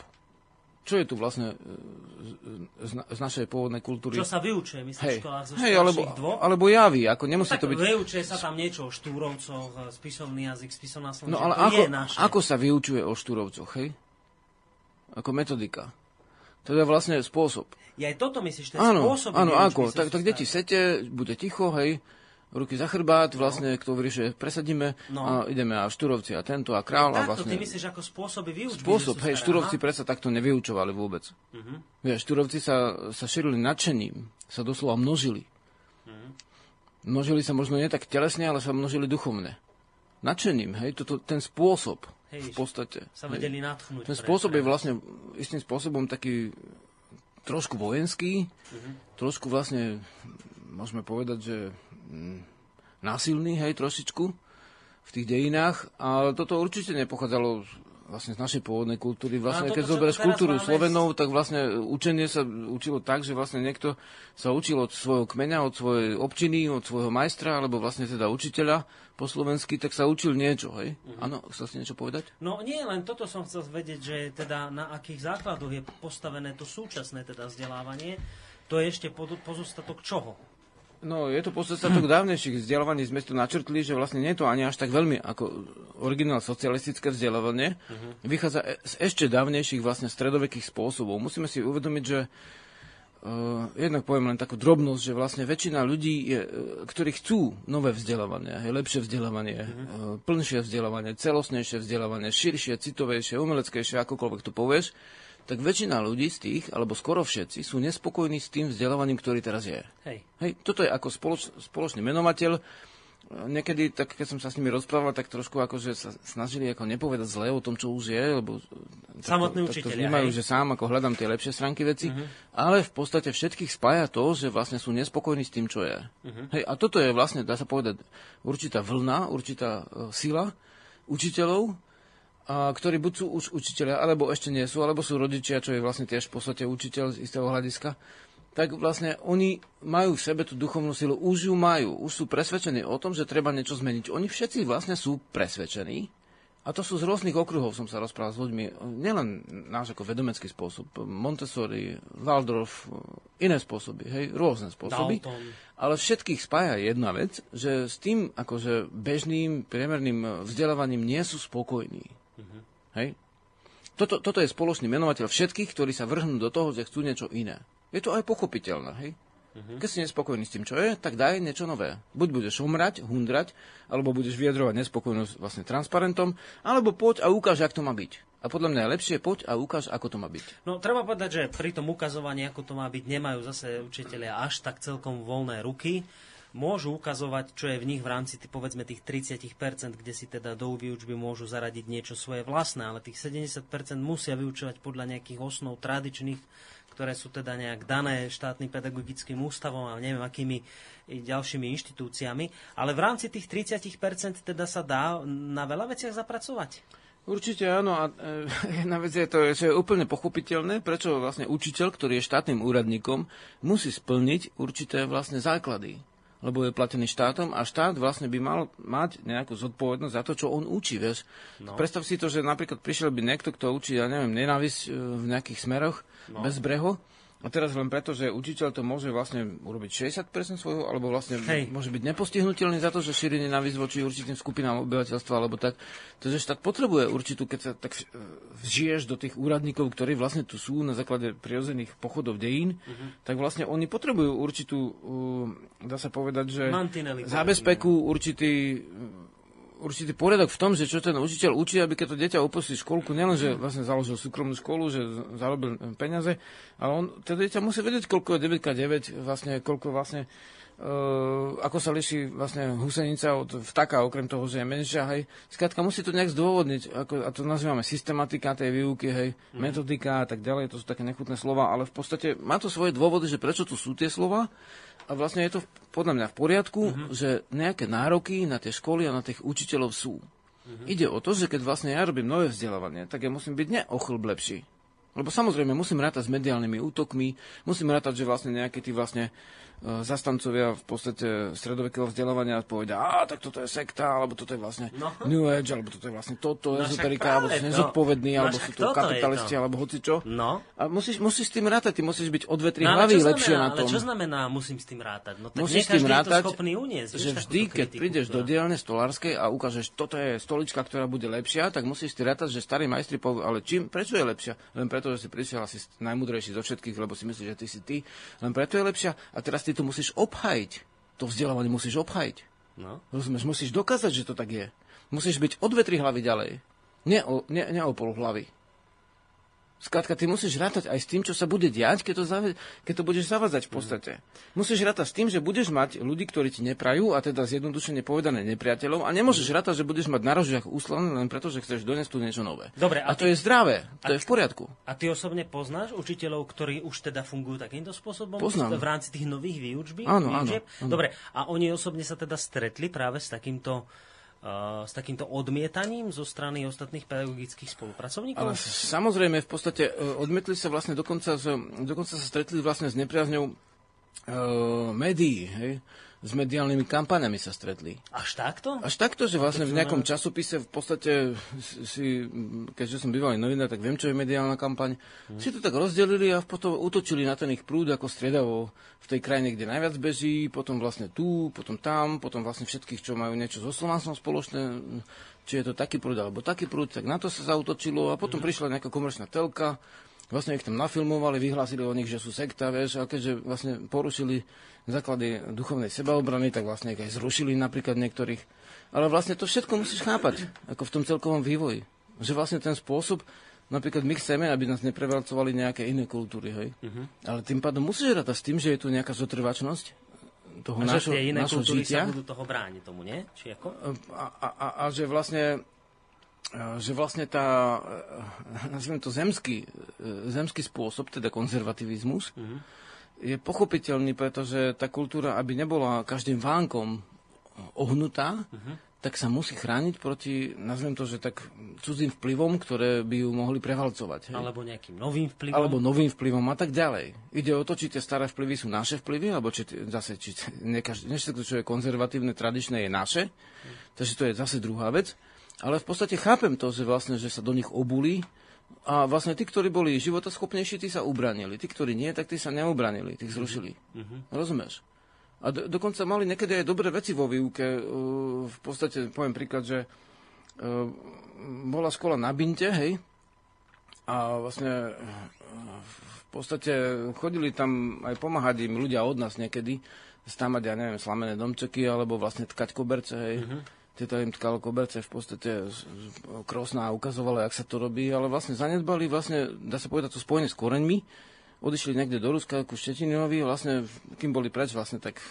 Čo je tu vlastne e, z, z našej pôvodnej kultúry? Čo sa vyučuje, myslíš, hej. v školách zo hej, alebo, dôb? Alebo javí, ako nemusí no, to byť... vyučuje sa tam niečo o štúrovcoch, e, spisovný jazyk, spisovná slovenčina, No ale to ako, je naše. ako sa vyučuje o štúrovcoch, hej? Ako metodika. To je vlastne spôsob. Ja aj toto myslíš, ten áno, spôsob Áno, ako? Tak, tak deti sete, bude ticho, hej, ruky za chrbát, vlastne, no. kto vyriešuje, presadíme no. a ideme a štúrovci a tento a král. Tak, a vlastne... ty myslíš ako spôsoby vyučby? Spôsob, hej, štúrovci predsa takto nevyučovali vôbec. Uh-huh. Vieš, štúrovci sa, sa šírili nadšením, sa doslova množili. Uh-huh. Množili sa možno nie tak telesne, ale sa množili duchovne. Nadšením, hej, toto, ten spôsob hej, v podstate. Sa vedeli natchnúť. Ten spôsob pre... je vlastne istým spôsobom taký trošku vojenský, uh-huh. trošku vlastne, môžeme povedať, že násilný, hej, trošičku v tých dejinách, ale toto určite nepochádzalo vlastne z našej pôvodnej kultúry. Vlastne, keď zoberieš kultúru Slovenov, tak vlastne učenie sa učilo tak, že vlastne niekto sa učil od svojho kmeňa, od svojej občiny, od svojho majstra, alebo vlastne teda učiteľa po slovensky, tak sa učil niečo, hej? Mhm. Áno, uh-huh. chcel si niečo povedať? No nie, len toto som chcel vedieť, že teda na akých základoch je postavené to súčasné teda vzdelávanie. To je ešte pozostatok čoho? No, je to podstatok dávnejších vzdelávaní. Sme to načrtli, že vlastne nie je to ani až tak veľmi ako originál socialistické vzdelávanie. Uh-huh. Vychádza e- z ešte dávnejších vlastne stredovekých spôsobov. Musíme si uvedomiť, že Uh, jednak poviem len takú drobnosť, že vlastne väčšina ľudí, je, uh, ktorí chcú nové vzdelávanie, je lepšie vzdelávanie, uh-huh. uh, plnšie vzdelávanie, celostnejšie vzdelávanie, širšie, citovejšie, umeleckejšie, akokoľvek to povieš, tak väčšina ľudí z tých, alebo skoro všetci, sú nespokojní s tým vzdelávaním, ktorý teraz je. Hej. Hej, toto je ako spoloč, spoločný menovateľ. Niekedy, tak keď som sa s nimi rozprával, tak trošku akože sa snažili ako nepovedať zle o tom, čo už je, lebo Samotní to vnímajú, hej. že sám ako hľadám tie lepšie stránky veci, uh-huh. ale v podstate všetkých spája to, že vlastne sú nespokojní s tým, čo je. Uh-huh. Hej, a toto je vlastne, dá sa povedať, určitá vlna, určitá uh, sila učiteľov, ktorí buď sú už učiteľia, alebo ešte nie sú, alebo sú rodičia, čo je vlastne tiež v podstate učiteľ z istého hľadiska, tak vlastne oni majú v sebe tú duchovnú silu, už ju majú, už sú presvedčení o tom, že treba niečo zmeniť. Oni všetci vlastne sú presvedčení, a to sú z rôznych okruhov, som sa rozprával s ľuďmi, nielen náš ako vedomecký spôsob, Montessori, Waldorf, iné spôsoby, hej, rôzne spôsoby. Dalton. Ale všetkých spája jedna vec, že s tým akože bežným, priemerným vzdelávaním nie sú spokojní. Uh-huh. Hej? Toto, toto je spoločný menovateľ všetkých, ktorí sa vrhnú do toho, že chcú niečo iné. Je to aj pochopiteľné. Hej? Uh-huh. Keď si nespokojný s tým, čo je, tak daj niečo nové. Buď budeš umrať, hundrať, alebo budeš vyjadrovať nespokojnosť vlastne transparentom, alebo poď a ukáž, ako to má byť. A podľa mňa je lepšie, poď a ukáž, ako to má byť. No, treba povedať, že pri tom ukazovaní, ako to má byť, nemajú zase učiteľia až tak celkom voľné ruky môžu ukazovať, čo je v nich v rámci tých, povedzme tých 30%, kde si teda do výučby môžu zaradiť niečo svoje vlastné, ale tých 70% musia vyučovať podľa nejakých osnov tradičných, ktoré sú teda nejak dané štátnym pedagogickým ústavom a neviem akými ďalšími inštitúciami. Ale v rámci tých 30% teda sa dá na veľa veciach zapracovať. Určite áno. A e, <laughs> jedna vec je to, že je úplne pochopiteľné, prečo vlastne učiteľ, ktorý je štátnym úradníkom, musí splniť určité vlastne základy lebo je platený štátom a štát vlastne by mal mať nejakú zodpovednosť za to, čo on učí, vieš. No. Predstav si to, že napríklad prišiel by niekto, kto učí, ja neviem, nenávisť e, v nejakých smeroch, no. bez breho, a teraz len preto, že učiteľ to môže vlastne urobiť 60% svojho, alebo vlastne Hej. môže byť nepostihnutelný za to, že šíri nenávisť voči určitým skupinám obyvateľstva, alebo tak. Takže štát potrebuje určitú, keď sa tak vžiješ do tých úradníkov, ktorí vlastne tu sú na základe prirodzených pochodov dejín, uh-huh. tak vlastne oni potrebujú určitú, dá sa povedať, že zábezpeku, určitý určitý poriadok v tom, že čo ten učiteľ učí, aby keď to dieťa opustí školku, nielen, že vlastne založil súkromnú školu, že zarobil peniaze, ale on, to dieťa musí vedieť, koľko je 9x9, vlastne, koľko vlastne Uh, ako sa liší vlastne husenica od vtaka, okrem toho, že je menšia, hej. Skrátka musí to nejak zdôvodniť, ako, a to nazývame systematika tej výuky, hej, mm. metodika a tak ďalej, to sú také nechutné slova, ale v podstate má to svoje dôvody, že prečo tu sú tie slova a vlastne je to podľa mňa v poriadku, mm-hmm. že nejaké nároky na tie školy a na tých učiteľov sú. Mm-hmm. Ide o to, že keď vlastne ja robím nové vzdelávanie, tak ja musím byť neochlb lepší. Lebo samozrejme musím rátať s mediálnymi útokmi, musím rátať, že vlastne nejaké tí vlastne zastancovia v podstate stredovekého vzdelávania povedia, a tak toto je sekta, alebo toto je vlastne no. New Age, alebo toto je vlastne toto, no, ezoterika, alebo sú nezodpovední, no, alebo sú to kapitalisti, to. alebo hocičo. No. A musíš, musíš s tým rátať, ty musíš byť o dve, tri no, hlavy lepšie na tom. Ale čo znamená musím s tým rátať? No tak musíš s tým rátať, to schopný uniesť, že vždy, keď prídeš do dielne stolárskej a ukážeš, toto je stolička, ktorá bude lepšia, tak musíš si rátať, že starí majstri povedia, ale čím, prečo je lepšia? Len preto, že si prišiel asi najmudrejší zo všetkých, lebo si myslíš, že ty si ty. Len preto je lepšia. A teraz ty to musíš obhajiť. To vzdelávanie musíš obhajiť. No. Rozumieš? Musíš dokázať, že to tak je. Musíš byť o dve, tri hlavy ďalej. Nie o, nie, nie o pol hlavy. Skrátka, ty musíš rátať aj s tým, čo sa bude diať, keď to, zave- keď to budeš zavadzať v podstate. Mm. Musíš rátať s tým, že budeš mať ľudí, ktorí ti neprajú, a teda zjednodušene povedané nepriateľov, a nemôžeš mm. rátať, že budeš mať na rožiach úslan len preto, že chceš doniesť tu niečo nové. Dobre, a, a to ty... je zdravé, to a je v poriadku. A ty osobne poznáš učiteľov, ktorí už teda fungujú takýmto spôsobom Poznám. v rámci tých nových výučby? Áno, áno, áno. Dobre, a oni osobne sa teda stretli práve s takýmto s takýmto odmietaním zo strany ostatných pedagogických spolupracovníkov? Ale samozrejme, v podstate e, odmietli sa vlastne dokonca, z, dokonca sa stretli vlastne s nepriazňou uh, médií, hej? S mediálnymi kampaniami sa stretli. Až takto? Až takto, že vlastne v nejakom časopise v podstate si, keďže som bývalý novinár, tak viem, čo je mediálna kampaň, hmm. si to tak rozdelili a potom útočili na ten ich prúd ako striedavo v tej krajine, kde najviac beží, potom vlastne tu, potom tam, potom vlastne všetkých, čo majú niečo so Slovansom spoločné, či je to taký prúd alebo taký prúd, tak na to sa zautočilo a potom hmm. prišla nejaká komerčná telka, vlastne ich tam nafilmovali, vyhlásili o nich, že sú sekta, vieš, a keďže vlastne porušili základy duchovnej sebaobrany, tak vlastne ich aj zrušili napríklad niektorých. Ale vlastne to všetko musíš chápať, ako v tom celkovom vývoji. Že vlastne ten spôsob, napríklad my chceme, aby nás neprevalcovali nejaké iné kultúry, hej. Uh-huh. Ale tým pádom musíš rátať s tým, že je tu nejaká zotrvačnosť toho a našo, že tie iné kultúry žitia. sa budú toho brániť tomu, nie? Či ako? A, a, a, a že vlastne že vlastne tá, nazviem to zemský, zemský spôsob, teda konzervativizmus, uh-huh je pochopiteľný, pretože tá kultúra, aby nebola každým vánkom ohnutá, uh-huh. tak sa musí chrániť proti, nazvem to, že tak cudzím vplyvom, ktoré by ju mohli prevalcovať. Hej. Alebo nejakým novým vplyvom. Alebo novým vplyvom a tak ďalej. Ide o to, či tie staré vplyvy sú naše vplyvy, alebo či zase, či nekaž, všetko, čo je konzervatívne, tradičné, je naše. Uh-huh. Takže to je zase druhá vec. Ale v podstate chápem to, že vlastne, že sa do nich obulí a vlastne tí, ktorí boli životoschopnejší, tí sa ubranili. Tí, ktorí nie, tak tí sa neubranili, tých zrušili. Mm-hmm. Rozumieš? A do, dokonca mali niekedy aj dobré veci vo výuke. V podstate, poviem príklad, že bola škola na Binte, hej, a vlastne v podstate chodili tam aj pomáhať im ľudia od nás niekedy, stamať, ja neviem, slamené domčeky, alebo vlastne tkať koberce, hej. Mm-hmm tieto im tkalo koberce v podstate krosná a ukazovalo, jak sa to robí, ale vlastne zanedbali, vlastne, dá sa povedať, to spojené s koreňmi, odišli niekde do Ruska ku Štetinovi, vlastne, kým boli preč, vlastne tak e,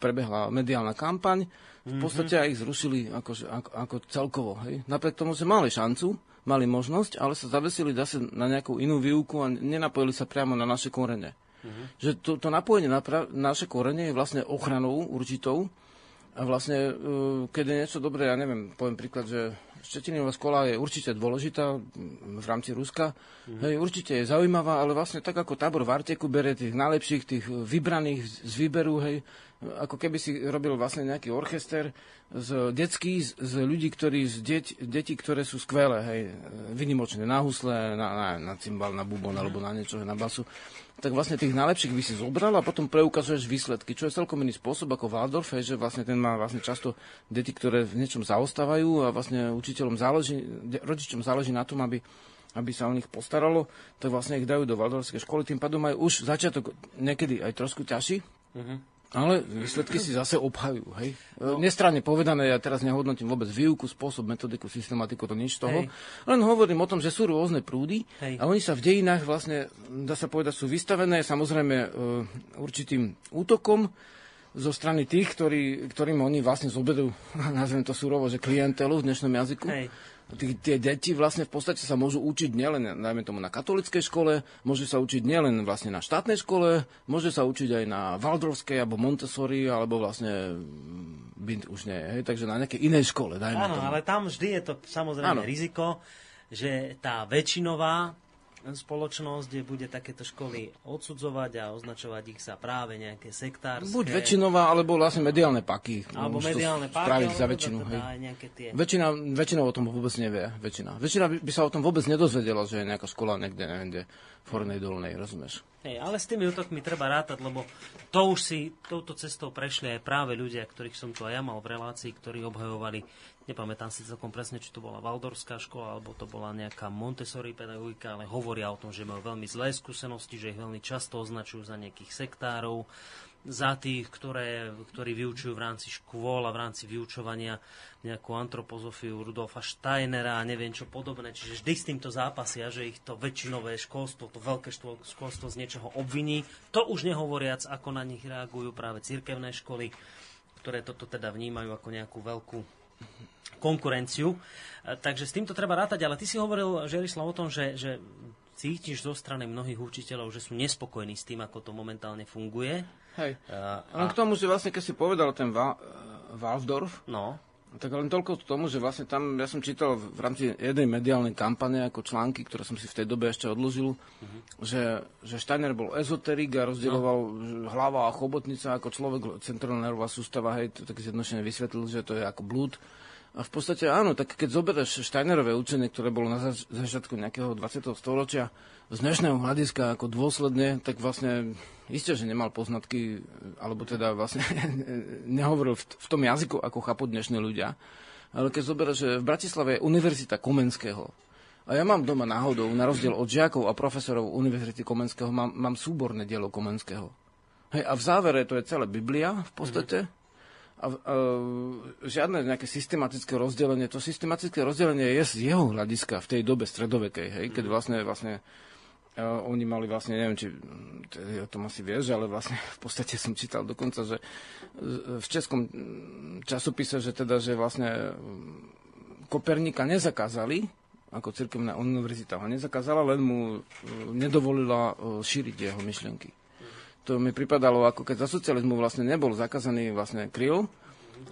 prebehla mediálna kampaň, v mhm. podstate aj ich zrušili ako, ako, ako celkovo. Hej. Napriek tomu, že mali šancu, mali možnosť, ale sa zavesili zase na nejakú inú výuku a nenapojili sa priamo na naše korene. Mm-hmm. Že to, to napojenie na pra- naše korene je vlastne ochranou určitou, a vlastne, e, keď je niečo dobré, ja neviem, poviem príklad, že Štetinová škola je určite dôležitá v rámci Ruska. Mm-hmm. Hej, určite je zaujímavá, ale vlastne tak ako tábor v Arteku bere tých najlepších, tých vybraných z výberu, hej, ako keby si robil vlastne nejaký orchester z detský, z, z ľudí, ktorí, z deť, detí, ktoré sú skvelé, hej, vynimočné na husle, na, na, na cymbal, na bubon mm-hmm. alebo na niečo, na basu tak vlastne tých najlepších by si zobral a potom preukazuješ výsledky, čo je celkom iný spôsob ako Waldorf, že vlastne ten má vlastne často deti, ktoré v niečom zaostávajú a vlastne učiteľom záleží, rodičom záleží na tom, aby aby sa o nich postaralo, tak vlastne ich dajú do Waldorfskej školy, tým pádom aj už začiatok niekedy aj trošku ťažší. Uh-huh. Ale výsledky si zase obhajú, hej. No. Nestranne povedané, ja teraz nehodnotím vôbec výuku, spôsob, metodiku, systematiku, to nič toho. Hej. Len hovorím o tom, že sú rôzne prúdy hej. a oni sa v dejinách vlastne, dá sa povedať, sú vystavené samozrejme e, určitým útokom, zo strany tých, ktorí, ktorým oni vlastne zoberú, <laughs> nazvem to surovo, že klientelu v dnešnom jazyku. Hej. Tí, tie deti vlastne v podstate sa môžu učiť nielen, dajme tomu, na katolickej škole, môže sa učiť nielen vlastne na štátnej škole, môže sa učiť aj na Waldorfskej, alebo Montessori, alebo vlastne mm, Bind už nie, hej, takže na nejakej inej škole, dajme Áno, tomu. ale tam vždy je to samozrejme Áno. riziko, že tá väčšinová spoločnosť kde bude takéto školy odsudzovať a označovať ich za práve nejaké sektárske. Buď väčšinová, alebo vlastne mediálne paky. Alebo mediálne páky, spraviť za väčšinu. teda hej. tie... Väčšina, väčšina o tom vôbec nevie. Väčšina. Väčšina by, by sa o tom vôbec nedozvedela, že je nejaká škola niekde, neviem, kde v Hornej Dolnej, rozumieš? Hej, ale s tými útokmi treba rátať, lebo to už si touto cestou prešli aj práve ľudia, ktorých som tu aj ja mal v relácii, ktorí obhajovali, nepamätám si celkom presne, či to bola Valdorská škola, alebo to bola nejaká Montessori pedagogika, ale hovoria o tom, že majú veľmi zlé skúsenosti, že ich veľmi často označujú za nejakých sektárov, za tých, ktoré, ktorí vyučujú v rámci škôl a v rámci vyučovania nejakú antropozofiu Rudolfa Steinera a neviem čo podobné. Čiže vždy s týmto zápasia, že ich to väčšinové školstvo, to veľké školstvo z niečoho obviní. To už nehovoriac, ako na nich reagujú práve cirkevné školy, ktoré toto teda vnímajú ako nejakú veľkú konkurenciu. E, Takže s týmto treba rátať, ale ty si hovoril, Žerislav, o tom, že, že cítiš zo strany mnohých učiteľov, že sú nespokojní s tým, ako to momentálne funguje. Hej. A, Len k tomu, že vlastne, keď si povedal ten Wa- Waldorf, no, tak len toľko k tomu, že vlastne tam, ja som čítal v rámci jednej mediálnej kampane ako články, ktoré som si v tej dobe ešte odložil, že, že Steiner bol ezoterik a rozdieloval no. hlava a chobotnica ako človek, centrálna nervová sústava, hej, to tak zjednodušene vysvetlil, že to je ako blúd. A v podstate áno, tak keď zoberieš Steinerové učenie, ktoré bolo na zač- začiatku nejakého 20. storočia, z dnešného hľadiska ako dôsledne, tak vlastne isté, že nemal poznatky, alebo teda vlastne <laughs> nehovoril v, tom jazyku, ako chápu dnešní ľudia. Ale keď zoberieš, že v Bratislave je Univerzita Komenského, a ja mám doma náhodou, na rozdiel od žiakov a profesorov Univerzity Komenského, mám, mám súborné dielo Komenského. Hej, a v závere to je celé Biblia v podstate. A, a žiadne nejaké systematické rozdelenie. To systematické rozdelenie je z jeho hľadiska v tej dobe stredovekej, hej, keď vlastne, vlastne uh, oni mali vlastne, neviem, či ty o tom asi vieš, ale vlastne <laughs> v podstate som čítal dokonca, že v českom mm, časopise, že teda, že vlastne mm, Koperníka nezakázali, ako cirkevná univerzita ho nezakázala, len mu uh, nedovolila uh, šíriť jeho myšlienky to mi pripadalo, ako keď za socializmu vlastne nebol zakázaný vlastne kryl,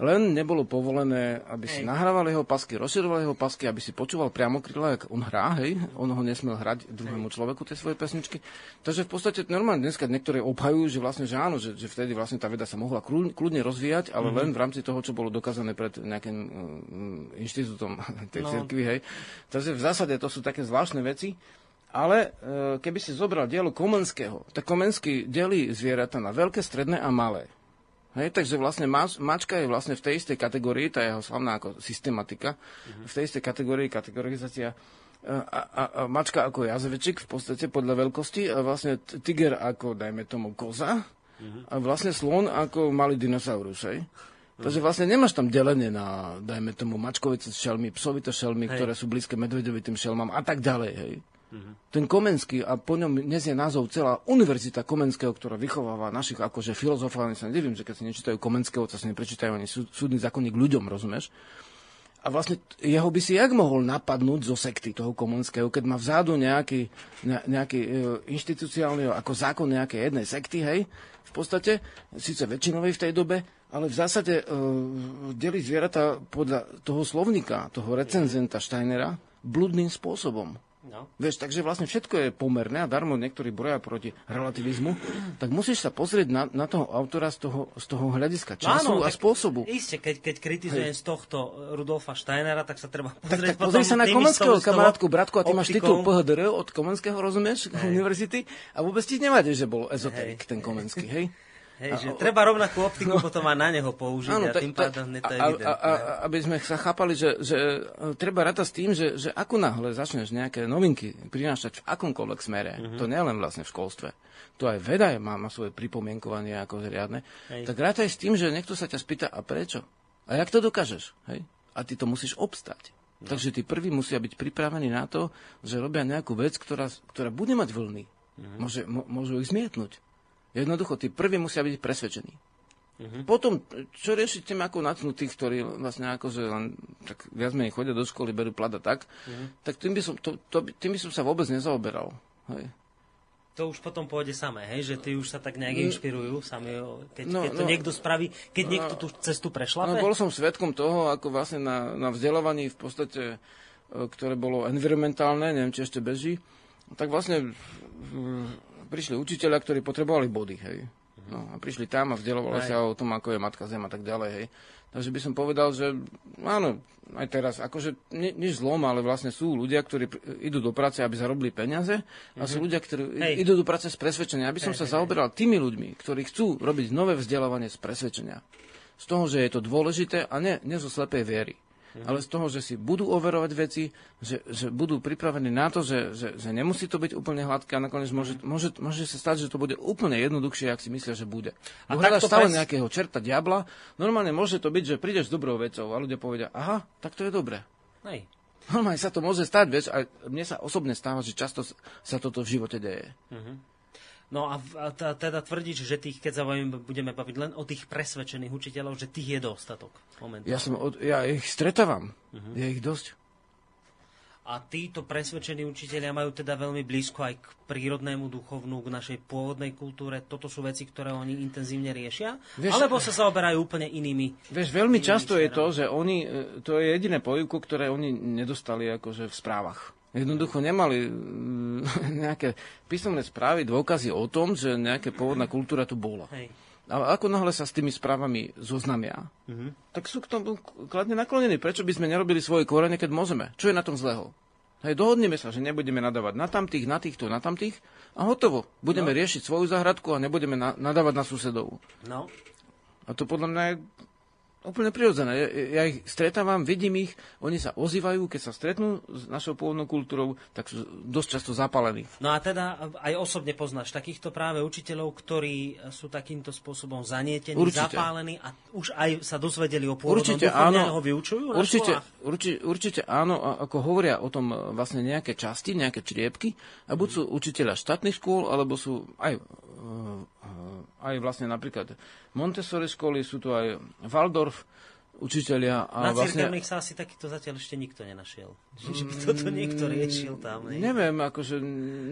len nebolo povolené, aby si nahrával jeho pasky, rozširoval jeho pasky, aby si počúval priamo kryla, jak on hrá, hej, on ho nesmel hrať druhému človeku tie svoje pesničky. Takže v podstate normálne dneska niektoré obhajujú, že vlastne, že áno, že, že vtedy vlastne tá veda sa mohla kľud- kľudne rozvíjať, ale len v rámci toho, čo bolo dokázané pred nejakým mm, inštitútom <laughs> tej no. cirkvi, hej. Takže v zásade to sú také zvláštne veci. Ale e, keby si zobral dielo Komenského, tak Komenský delí zvieratá na veľké, stredné a malé. Hej, takže vlastne mač, mačka je vlastne v tej istej kategórii, tá jeho slavná ako systematika, v tej istej kategórii kategorizácia e, a, a, a mačka ako jazvečik v podstate podľa veľkosti a vlastne tiger ako, dajme tomu, koza a vlastne slon ako malý dinosaurus, hej. Takže vlastne nemáš tam delenie na, dajme tomu, mačkovice šelmy, psovité šelmy, Hej. ktoré sú blízke medvedovitým šelmám a tak ďalej, hej. Ten Komenský, a po ňom dnes je názov celá Univerzita Komenského, ktorá vychováva našich akože filozofov, ani sa nedivím, že keď si nečítajú Komenského, to sa neprečítajú ani súd, súdny zákonník ľuďom, rozumieš? A vlastne jeho by si jak mohol napadnúť zo sekty toho Komenského, keď má vzadu nejaký, ne, nejaký e, inštitucionálny, ako zákon nejakej jednej sekty, hej, v podstate, síce väčšinovej v tej dobe, ale v zásade e, delí zvieratá podľa toho slovníka, toho recenzenta Steinera, bludným spôsobom. No. Vieš, takže vlastne všetko je pomerné a darmo niektorí broja proti relativizmu, tak musíš sa pozrieť na, na toho autora z toho, z toho hľadiska času a tak spôsobu. Isté, keď, keď kritizujem z tohto Rudolfa Steinera, tak sa treba Tak, pozrieť tak pozri potom sa na Komenského, kamarátku, bratku, a ty máš optikou. titul PHDR od Komenského, rozumieš, univerzity, a vôbec ti nevadí, že bol ezoterik ten Komenský, hej? Hej, že treba rovnakú optiku potom aj na neho použiť a tak- tým tak- pádom je to a, a, a, aby sme sa chápali, že, že e, treba rátať s tým, že, že ako náhle začneš nejaké novinky prinášať v akomkoľvek smere, Mhm. to nie len vlastne v školstve, to aj veda je, má, má svoje pripomienkovanie ako riadne, Hej. tak rátaj s tým, že niekto sa ťa spýta, a prečo? A jak to dokážeš? Hej? A ty to musíš obstať. No. Takže tí prví musia byť pripravení na to, že robia nejakú vec, ktorá, ktorá bude mať vlny. Mhm. Môže, mo, môžu ich zmietnúť. Jednoducho, tí prví musia byť presvedčení. Uh-huh. Potom, čo riešiť tým ako natnutých, ktorí vlastne ako, že len tak viac menej chodia do školy, berú plata tak, uh-huh. tak tým by, som, to, to, tým by som sa vôbec nezaoberal. Hej. To už potom pôjde samé, hej? že tí už sa tak nejak mm. inšpirujú sami, keď, no, keď to no, niekto spraví, keď no, niekto tú cestu prešlape? No, bol som svetkom toho, ako vlastne na, na vzdelávaní v podstate, e, ktoré bolo environmentálne, neviem, či ešte beží, tak vlastne prišli učiteľia, ktorí potrebovali body, hej. No, a prišli tam a vzdelovali sa o tom, ako je Matka Zem a tak ďalej. Hej. Takže by som povedal, že áno, aj teraz, akože ni, nič zlom, ale vlastne sú ľudia, ktorí idú do práce, aby zarobili peniaze a mm-hmm. sú ľudia, ktorí hej. idú do práce z presvedčenia. Aby som hej, sa hej, zaoberal tými ľuďmi, ktorí chcú robiť nové vzdelávanie z presvedčenia. Z toho, že je to dôležité a ne, ne zo slepej viery mm-hmm. ale z toho, že si budú overovať veci, že, že budú pripravení na to, že, že, že nemusí to byť úplne hladké a nakoniec môže, môže, môže sa stať, že to bude úplne jednoduchšie, ak si myslia, že bude. A to stále pres... nejakého čerta diabla, normálne môže to byť, že prídeš s dobrou vecou a ľudia povedia, aha, tak to je dobré. Hej. Normálne sa to môže stať, vieš, a mne sa osobne stáva, že často sa toto v živote deje. Mm-hmm. No a, a teda tvrdíš, že tých, keď sa budeme baviť len o tých presvedčených učiteľov, že tých je dostatok momentálne. Ja, som od, ja ich stretávam. Uh-huh. Je ich dosť. A títo presvedčení učiteľia majú teda veľmi blízko aj k prírodnému duchovnú, k našej pôvodnej kultúre. Toto sú veci, ktoré oni intenzívne riešia? Vieš, alebo sa zaoberajú úplne inými? Vieš, veľmi inými často sferami? je to, že oni, e, to je jediné pojivku, ktoré oni nedostali akože v správach. Jednoducho nemali mm, <laughs> nejaké písomné správy, dôkazy o tom, že nejaká pôvodná kultúra tu bola. Hej. A ako náhle sa s tými správami zoznamia, uh-huh. tak sú k tomu kladne naklonení. Prečo by sme nerobili svoje korene, keď môžeme? Čo je na tom zlého? Hej, dohodneme sa, že nebudeme nadávať na tamtých, na týchto, na tamtých a hotovo. Budeme no. riešiť svoju záhradku a nebudeme na, nadávať na susedovú. No. A to podľa mňa je úplne prirodzené. Ja, ja ich stretávam, vidím ich, oni sa ozývajú, keď sa stretnú s našou pôvodnou kultúrou, tak sú dosť často zapálení. No a teda aj osobne poznáš takýchto práve učiteľov, ktorí sú takýmto spôsobom zanietení, určite. zapálení a už aj sa dozvedeli o pôvodnom určite, áno, ho vyučujú určite, určite, určite áno, ako hovoria o tom vlastne nejaké časti, nejaké čriepky, a buď sú učiteľa štátnych škôl, alebo sú aj aj vlastne napríklad Montessori školy, sú tu aj Waldorf, učiteľia. A Na vlastne... sa asi takýto zatiaľ ešte nikto nenašiel. <laughs> Čiže by toto niekto riešil tam. Ne? Neviem, akože,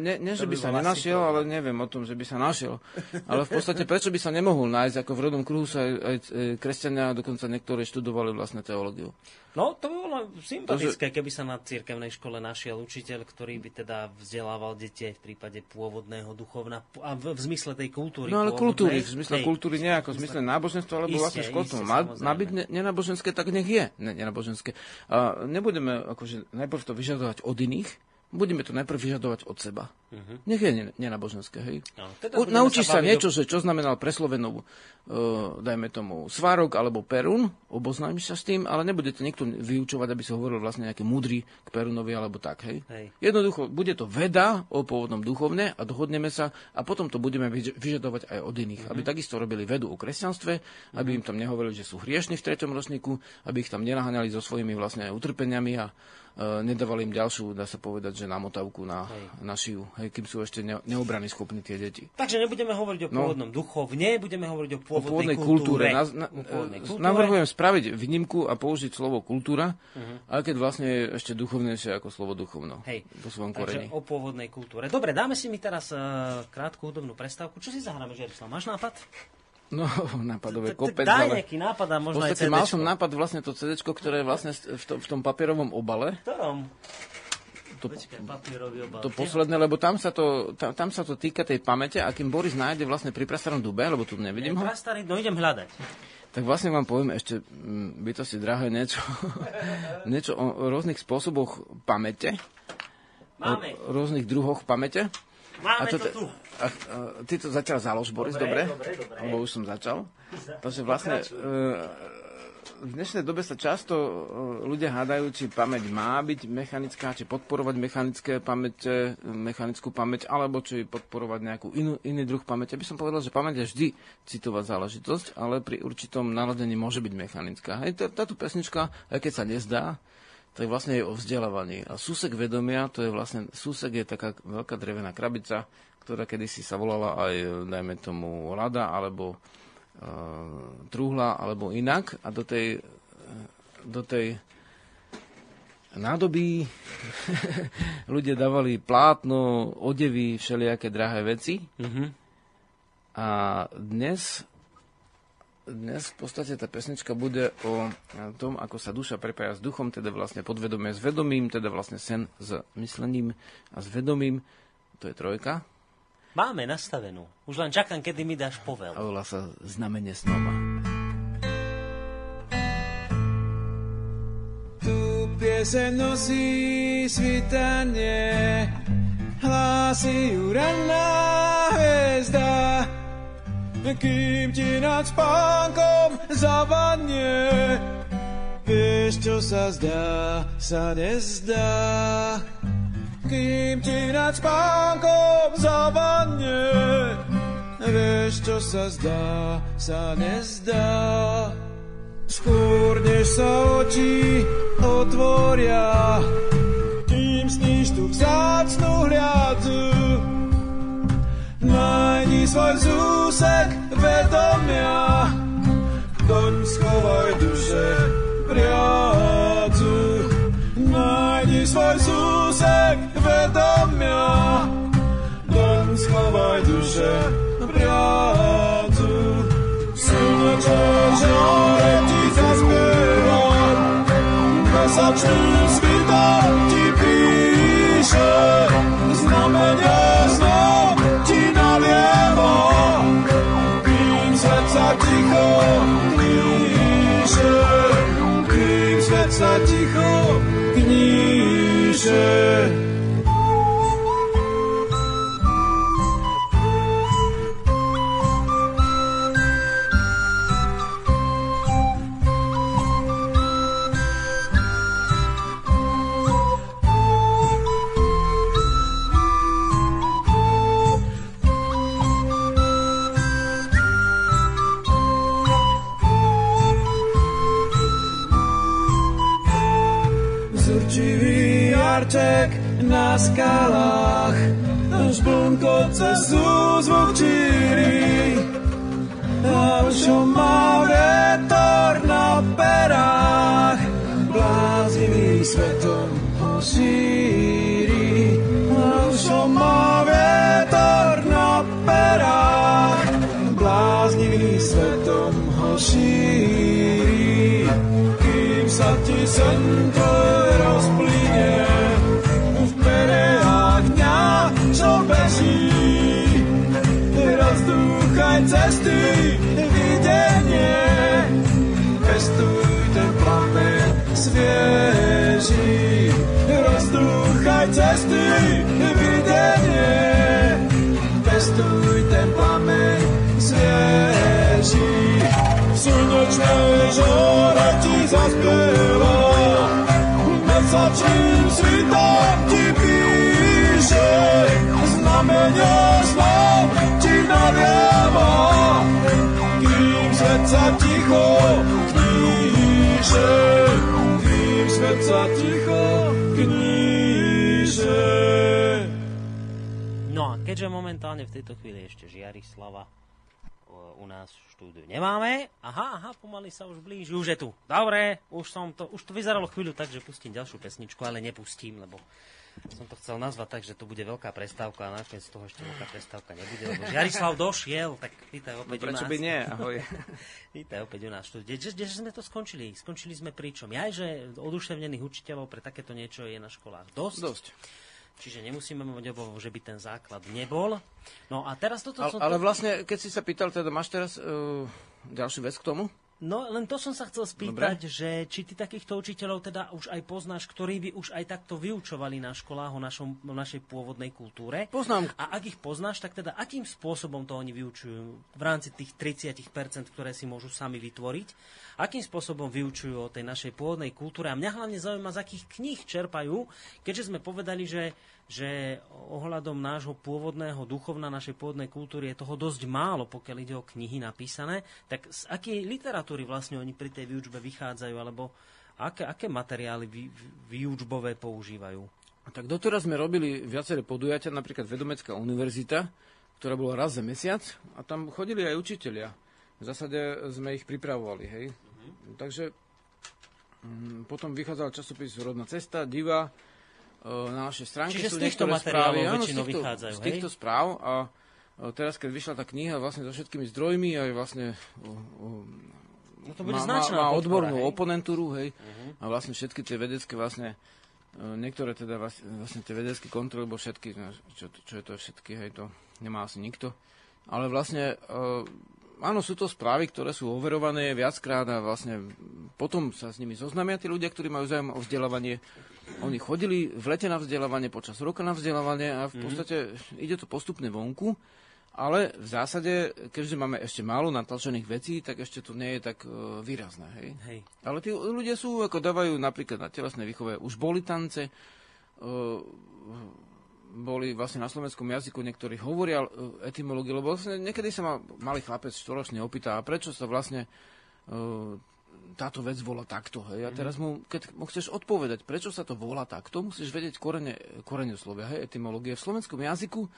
ne, ne že by sa nenašiel, to... ale neviem o tom, že by sa našiel. Ale v podstate prečo by sa nemohol nájsť, ako v rodom kruhu sa aj, aj kresťania, dokonca niektorí študovali vlastne teológiu. No, to by bolo sympatické, keby sa na cirkevnej škole našiel učiteľ, ktorý by teda vzdelával deti v prípade pôvodného duchovna a v, v zmysle tej kultúry. No ale kultúry, v zmysle Hej. kultúry nejako, v zmysle náboženstva, alebo vlastne školstvo. Má, má byť ne, nenáboženské, tak nech je nenáboženské. A nebudeme akože najprv to vyžadovať od iných, budeme to najprv vyžadovať od seba. Uh-huh. Nech je nenaboženské, hej. No, teda naučí sa, sa niečo, že čo znamenal pre Slovenov, uh, dajme tomu, svárok alebo perun, oboznámi sa s tým, ale nebude to niekto vyučovať, aby sa hovoril vlastne nejaké múdry k perunovi alebo tak, hej. hej. Jednoducho, bude to veda o pôvodnom duchovne a dohodneme sa a potom to budeme vyžadovať aj od iných. Uh-huh. Aby takisto robili vedu o kresťanstve, uh-huh. aby im tam nehovorili, že sú hriešni v treťom ročníku, aby ich tam nenaháňali so svojimi vlastne utrpeniami a nedávali im ďalšiu, dá sa povedať, že namotavku na, na šiu, hej, kým sú ešte ne, neobrany schopní tie deti. Takže nebudeme hovoriť o no. pôvodnom no, duchovne, budeme hovoriť o pôvodnej, o pôvodnej kultúre. kultúre. Na, na, pôvodnej kultúre. Navrhujem spraviť výnimku a použiť slovo kultúra, uh-huh. aj keď vlastne je ešte duchovnejšie ako slovo duchovno. Hej, po svojom koreni. o pôvodnej kultúre. Dobre, dáme si mi teraz uh, krátku hudobnú prestávku. Čo si zahráme, Žerislav? Máš nápad? No, <laughs> nápadové kopec. Daj nejaký nápad a možno aj mal som nápad vlastne to CD, ktoré je vlastne v, to, v tom papierovom obale. Ktorom? To, to posledné, lebo tam sa to, tam, tam sa to týka tej pamäte a kým Boris nájde vlastne pri prastarom dube, lebo tu nevidím ho. Prastarý, no idem hľadať. Tak vlastne vám poviem ešte, mm, bytosti drahé, niečo, <laughs> niečo o rôznych spôsoboch pamäte. Máme. O rôznych druhoch pamäte. Máme a to, to tu. A, a, ty to začal založ, Boris, dobre? dobre? dobre. Lebo už som začal. Takže vlastne e, v dnešnej dobe sa často e, ľudia hádajú, či pamäť má byť mechanická, či podporovať mechanické pamäte, mechanickú pamäť, alebo či podporovať nejakú inú, iný druh pamäte. By som povedal, že pamäť je vždy citová záležitosť, ale pri určitom naladení môže byť mechanická. Hej, táto pesnička, aj keď sa nezdá, tak vlastne je o vzdelávaní. A súsek vedomia, to je vlastne, súsek je taká veľká drevená krabica, ktorá kedysi sa volala aj, dajme tomu, rada, alebo truhla alebo inak a do tej, do tej nádoby <laughs> ľudia dávali plátno, odevy, všelijaké drahé veci. Mm-hmm. A dnes, dnes v podstate tá pesnička bude o tom, ako sa duša prepája s duchom, teda vlastne podvedomie s vedomím, teda vlastne sen s myslením a s vedomím. To je trojka. Máme nastavenú. Už len čakám, kedy mi dáš povel. A volá sa Znamenie snova. Tu piese nosí svitanie, hlási ju ranná hviezda, kým ti nad spánkom zavadne. Vieš, čo sa zdá, sa nezdá kým ti nad spánkom zavadne. Vieš, čo sa zdá, sa nezdá. Skôr než sa oči otvoria, kým sníš tu vzácnú hliadzu. Svoj zúsek vedomia, doň schovaj duše priadzu. Najdi svoj zúsek vedomia, doň schovaj duše prácu. Slnečné žáre ti zaspieva, mesačný svitok ti píše, sa ticho No a keďže momentálne v tejto chvíli ešte Žiarislava o, u nás v štúdiu nemáme, aha, aha, pomaly sa už blíži, už je tu. Dobre, už som to, už to vyzeralo chvíľu tak, že pustím ďalšiu pesničku, ale nepustím, lebo som to chcel nazvať tak, že to bude veľká prestávka a nakoniec z toho ešte veľká prestávka nebude, lebo Žiarislav došiel, tak vítaj opäť No, prečo u nás. by nie? Ahoj. <laughs> Vítaj opäť u nás kde sme to skončili? Skončili sme pričom? Ja, že oduševnených učiteľov pre takéto niečo je na školách dosť. Dosť. Čiže nemusíme mať obavu, že by ten základ nebol. No a teraz toto Ale, som... ale vlastne, keď si sa pýtal, teda máš teraz uh, ďalšiu vec k tomu? No len to som sa chcel spýtať, že či ty takýchto učiteľov teda už aj poznáš, ktorí by už aj takto vyučovali na školách o, našom, o našej pôvodnej kultúre. Poznám. A ak ich poznáš, tak teda akým spôsobom to oni vyučujú v rámci tých 30%, ktoré si môžu sami vytvoriť? Akým spôsobom vyučujú o tej našej pôvodnej kultúre? A mňa hlavne zaujíma, z akých kníh čerpajú, keďže sme povedali, že že ohľadom nášho pôvodného duchovna, našej pôvodnej kultúry je toho dosť málo, pokiaľ ide o knihy napísané, tak z akej literatúry vlastne oni pri tej výučbe vychádzajú, alebo aké, aké materiály vý, výučbové používajú? Tak doteraz sme robili viaceré podujatia, napríklad Vedomecká univerzita, ktorá bola raz za mesiac a tam chodili aj učitelia. v zásade sme ich pripravovali, hej. Takže mm, potom vychádzal časopis Rodná cesta, Diva, e, na našej stránke Čiže sú z týchto materiálov správy, áno, z týchto, vychádzajú, z hej? týchto správ a e, teraz, keď vyšla tá kniha vlastne so všetkými zdrojmi, aj vlastne No to bude má, má, značná má podpora, odbornú hej? oponentúru, hej, a vlastne všetky tie vedecké vlastne e, niektoré teda vlastne, vlastne tie vedecké kontroly, lebo všetky, no, čo, čo je to všetky, hej, to nemá asi nikto. Ale vlastne, áno, sú to správy, ktoré sú overované viackrát a vlastne potom sa s nimi zoznamia tí ľudia, ktorí majú záujem o vzdelávanie. Oni chodili v lete na vzdelávanie, počas roka na vzdelávanie a v podstate ide to postupne vonku. Ale v zásade, keďže máme ešte málo natlačených vecí, tak ešte to nie je tak e, výrazné. Hej? Hej. Ale tí ľudia sú, ako dávajú napríklad na telesnej výchove, už boli tance, e, boli vlastne na slovenskom jazyku, niektorí hovoria e, etymológiu, lebo vlastne niekedy sa ma malý chlapec štoročne opýta, a prečo sa vlastne e, táto vec volá takto. Hej? A teraz mu, keď mu chceš odpovedať, prečo sa to volá takto, musíš vedieť korene, korene slovia, hej, etymológie. V slovenskom jazyku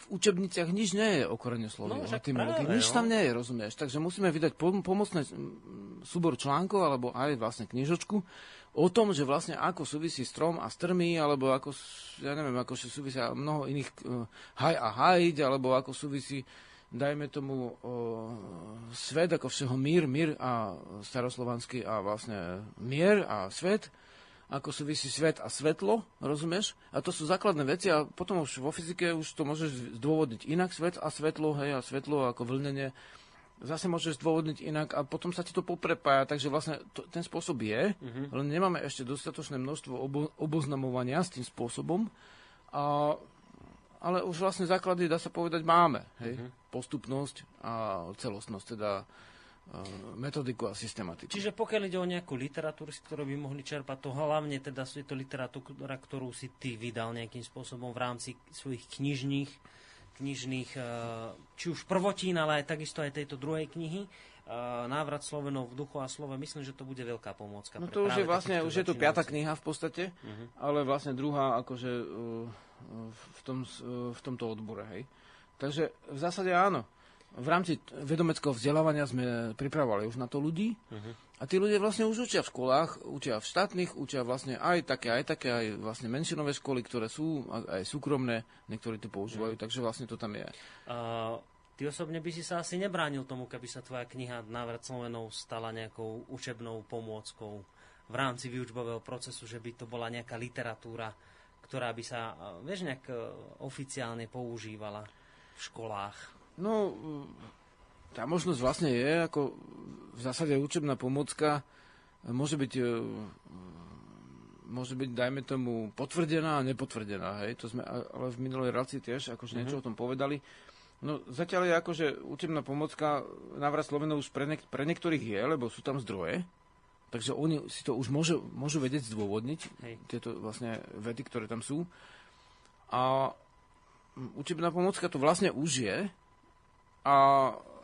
v učebniciach nič nie je o korene slovia, No, o etymológii. Nič no. tam nie je, rozumieš. Takže musíme vydať pom- pomocné mm, súbor článkov, alebo aj vlastne knižočku, o tom, že vlastne ako súvisí strom a strmy, alebo ako, ja neviem, ako súvisia mnoho iných uh, haj a hajď, alebo ako súvisí dajme tomu o, svet ako všeho mír, mír a staroslovanský a vlastne mier a svet, ako súvisí svet a svetlo, rozumieš? A to sú základné veci a potom už vo fyzike už to môžeš zdôvodniť inak, svet a svetlo, hej, a svetlo ako vlnenie zase môžeš zdôvodniť inak a potom sa ti to poprepája, takže vlastne to, ten spôsob je, uh-huh. len nemáme ešte dostatočné množstvo obo, oboznamovania s tým spôsobom, a, ale už vlastne základy, dá sa povedať, máme. Hej? Uh-huh. Postupnosť a celostnosť, teda e, metodiku a systematiku. Čiže pokiaľ ide o nejakú literatúru, z ktorou by mohli čerpať, to hlavne teda je to literatúra, ktorú si ty vydal nejakým spôsobom v rámci svojich knižných, knižných eh, či už prvotín, ale aj takisto aj tejto druhej knihy. eh, Návrat Slovenov v duchu a slove. Myslím, že to bude veľká pomôcka. No to už je vlastne, už je to piata kniha v podstate, uh-huh. ale vlastne druhá akože uh, v, tom, v tomto odbore, hej. Takže v zásade áno. V rámci vedomeckého vzdelávania sme pripravovali už na to ľudí uh-huh. a tí ľudia vlastne už učia v školách, učia v štátnych, učia vlastne aj také, aj také, aj vlastne menšinové školy, ktoré sú aj súkromné, niektorí to používajú, takže vlastne to tam je. Uh, ty osobne by si sa asi nebránil tomu, keby sa tvoja kniha Návrat Slovenov stala nejakou učebnou pomôckou v rámci výučbového procesu, že by to bola nejaká literatúra, ktorá by sa, vieš, nejak uh, oficiálne používala v školách. No, tá možnosť vlastne je, ako v zásade učebná pomocka môže byť, e, môže byť, dajme tomu, potvrdená a nepotvrdená, hej, to sme ale v minulej relácii tiež akože niečo o tom povedali. No zatiaľ je akože učebná pomocka návrat Slovenov už pre, niek- pre niektorých je, lebo sú tam zdroje, takže oni si to už môžu, môžu vedieť zdôvodniť, Hej. tieto vlastne vety, ktoré tam sú. A učebná pomocka to vlastne už je, a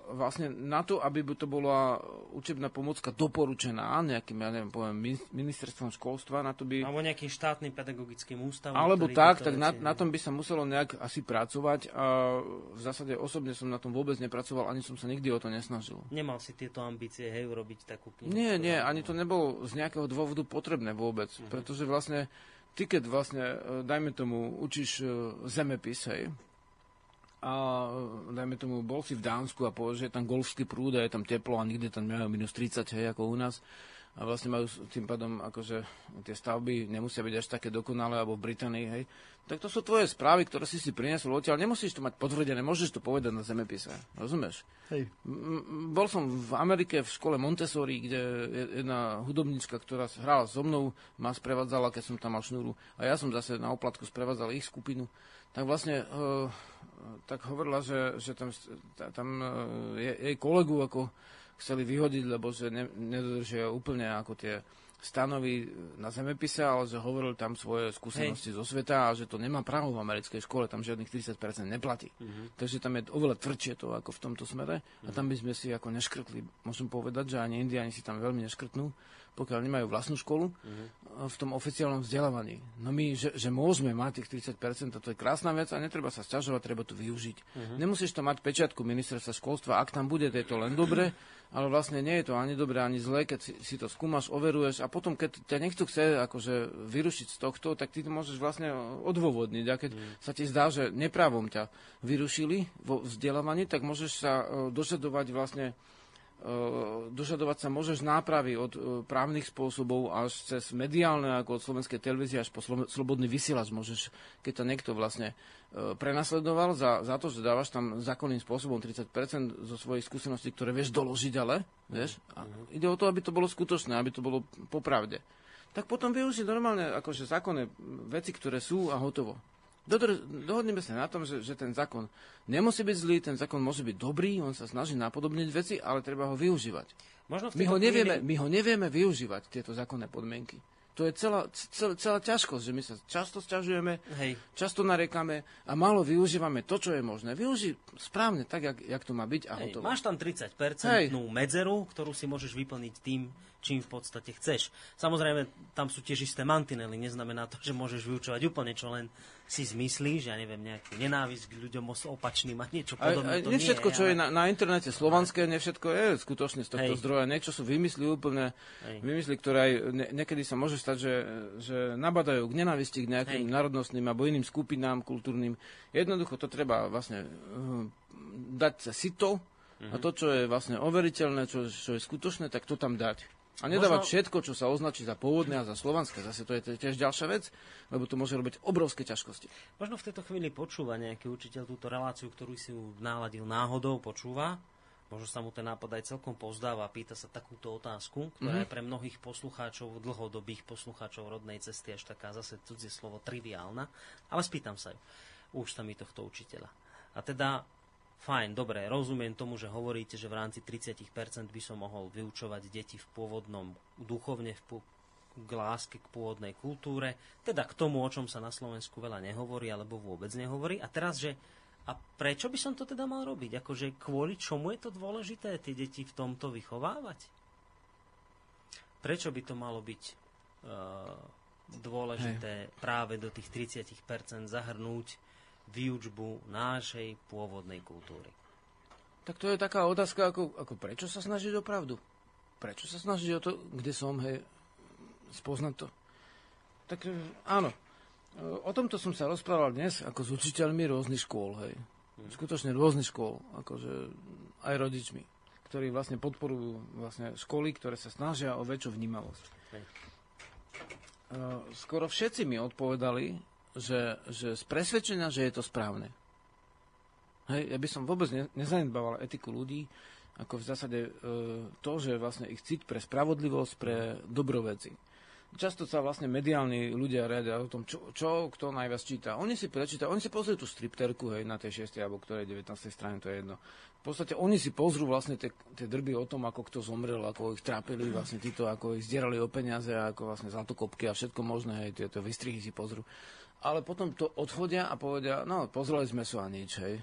vlastne na to, aby by to bola učebná pomocka doporučená nejakým, ja neviem, poviem, min- ministerstvom školstva, na to by... Alebo nejakým štátnym pedagogickým ústavom. Alebo tak, tak na, na tom by sa muselo nejak asi pracovať a v zásade osobne som na tom vôbec nepracoval, ani som sa nikdy o to nesnažil. Nemal si tieto ambície, hej, urobiť takú knihu. Nie, nie, ani to nebolo z nejakého dôvodu potrebné vôbec, Mhm. pretože vlastne ty, keď vlastne, e, dajme tomu, učíš e, zemepis, hej, a e, dajme tomu, bol si v Dánsku a povedal, že je tam golfský prúd a je tam teplo a nikde tam nemajú minus 30, hej, ako u nás. A vlastne majú tým pádom, akože tie stavby nemusia byť až také dokonalé, alebo v Británii, hej. Tak to sú tvoje správy, ktoré si si priniesol odtiaľ. Nemusíš to mať potvrdené, môžeš to povedať na zemepise. Rozumieš? Hej. Bol som v Amerike v škole Montessori, kde je- jedna hudobnička, ktorá hrala so mnou, ma sprevádzala, keď som tam mal šnúru. A ja som zase na oplatku sprevádzal ich skupinu. Tak vlastne uh, tak hovorila, že, že tam, ta- tam uh, je, jej kolegu ako chceli vyhodiť, lebo že ne, nedodržia úplne ako tie stanoví na zemepise, ale že hovoril tam svoje skúsenosti Hej. zo sveta a že to nemá právo v americkej škole, tam žiadnych 30% neplatí. Uh-huh. Takže tam je oveľa tvrdšie to ako v tomto smere uh-huh. a tam by sme si ako neškrtli. Môžem povedať, že ani Indiani si tam veľmi neškrtnú, pokiaľ nemajú vlastnú školu uh-huh. v tom oficiálnom vzdelávaní. No my, že, že môžeme mať tých 30%, to je krásna vec a netreba sa sťažovať, treba to využiť. Uh-huh. Nemusíš to mať pečiatku ministerstva školstva, ak tam bude, to je to len dobre, ale vlastne nie je to ani dobré, ani zlé, keď si, si to skúmaš, overuješ a potom, keď ťa niekto chce akože vyrušiť z tohto, tak ty to môžeš vlastne odôvodniť. A keď mm. sa ti zdá, že neprávom ťa vyrušili vo vzdelávaní, tak môžeš sa uh, dožadovať vlastne dožadovať sa môžeš nápravy od uh, právnych spôsobov až cez mediálne, ako od slovenskej televízie až po slobodný vysielač môžeš, keď to niekto vlastne E, prenasledoval za, za to, že dávaš tam zákonným spôsobom 30% zo svojich skúseností, ktoré vieš doložiť, ale vieš, a ide o to, aby to bolo skutočné, aby to bolo popravde. Tak potom využiť normálne akože zákonné veci, ktoré sú a hotovo. Dodr- dohodneme sa na tom, že, že ten zákon nemusí byť zlý, ten zákon môže byť dobrý, on sa snaží napodobniť veci, ale treba ho využívať. Možno my, ho nevieme, my ho nevieme využívať, tieto zákonné podmienky. To je celá, celá, celá ťažkosť, že my sa často sťažujeme, Hej. často narekame a málo využívame to, čo je možné. Využij správne tak, jak, jak to má byť a Hej, hotovo. Máš tam 30% Hej. medzeru, ktorú si môžeš vyplniť tým, čím v podstate chceš. Samozrejme, tam sú tiež isté mantinely, neznamená to, že môžeš vyučovať úplne, čo len si zmyslíš, ja neviem, nejakú nenávisť k ľuďom opačným a niečo podobné. Aj, aj, nie všetko, čo ale... je na, na internete slovanské, ne všetko je skutočne z tohto Hej. zdroja. Niečo sú vymysly úplne, Hej. vymysly, ktoré aj ne, niekedy sa môže stať, že, že nabadajú k nenávisti k nejakým Hej. národnostným alebo iným skupinám kultúrnym. Jednoducho to treba vlastne uh, dať sa sito uh-huh. a mhm. to, čo je vlastne overiteľné, čo, čo je skutočné, tak to tam dať. A nedávať Možno... všetko, čo sa označí za pôvodné a za slovanské. Zase to je tiež ďalšia vec, lebo to môže robiť obrovské ťažkosti. Možno v tejto chvíli počúva nejaký učiteľ túto reláciu, ktorú si náladil náhodou, počúva. Možno sa mu ten nápad aj celkom pozdáva a pýta sa takúto otázku, ktorá mm-hmm. je pre mnohých poslucháčov, dlhodobých poslucháčov rodnej cesty až taká zase cudzie slovo triviálna. Ale spýtam sa ju. Už sa mi tohto učiteľa. A teda Fajn, dobre, rozumiem tomu, že hovoríte, že v rámci 30% by som mohol vyučovať deti v pôvodnom, duchovne v k láske k pôvodnej kultúre, teda k tomu, o čom sa na Slovensku veľa nehovorí, alebo vôbec nehovorí. A teraz, že a prečo by som to teda mal robiť? Akože kvôli čomu je to dôležité tie deti v tomto vychovávať? Prečo by to malo byť uh, dôležité Hej. práve do tých 30% zahrnúť výučbu nášej pôvodnej kultúry. Tak to je taká otázka, ako, ako prečo sa snažiť o pravdu? Prečo sa snažiť o to, kde som, hej, spoznať to? Tak e, áno, o tomto som sa rozprával dnes ako s učiteľmi rôznych škôl, hej. Hmm. Skutočne rôznych škôl, akože aj rodičmi, ktorí vlastne podporujú vlastne školy, ktoré sa snažia o väčšiu vnímavosť. Hej. E, skoro všetci mi odpovedali, že, že z presvedčenia, že je to správne. Hej, ja by som vôbec ne, nezanedbával etiku ľudí, ako v zásade e, to, že vlastne ich cít pre spravodlivosť, pre dobroveci. Často sa vlastne mediálni ľudia riadia o tom, čo, čo kto najviac číta. Oni si prečítajú, oni si pozrú tú stripterku hej, na tej 6. alebo ktorej 19. strane, to je jedno. V podstate oni si pozrú vlastne tie, tie drby o tom, ako kto zomrel, ako ich trápili vlastne títo, ako ich zdierali o peniaze, ako vlastne zlatokopky a všetko možné, hej, tieto vystrihy si pozrú ale potom to odchodia a povedia, no pozreli sme sa a nič, hej.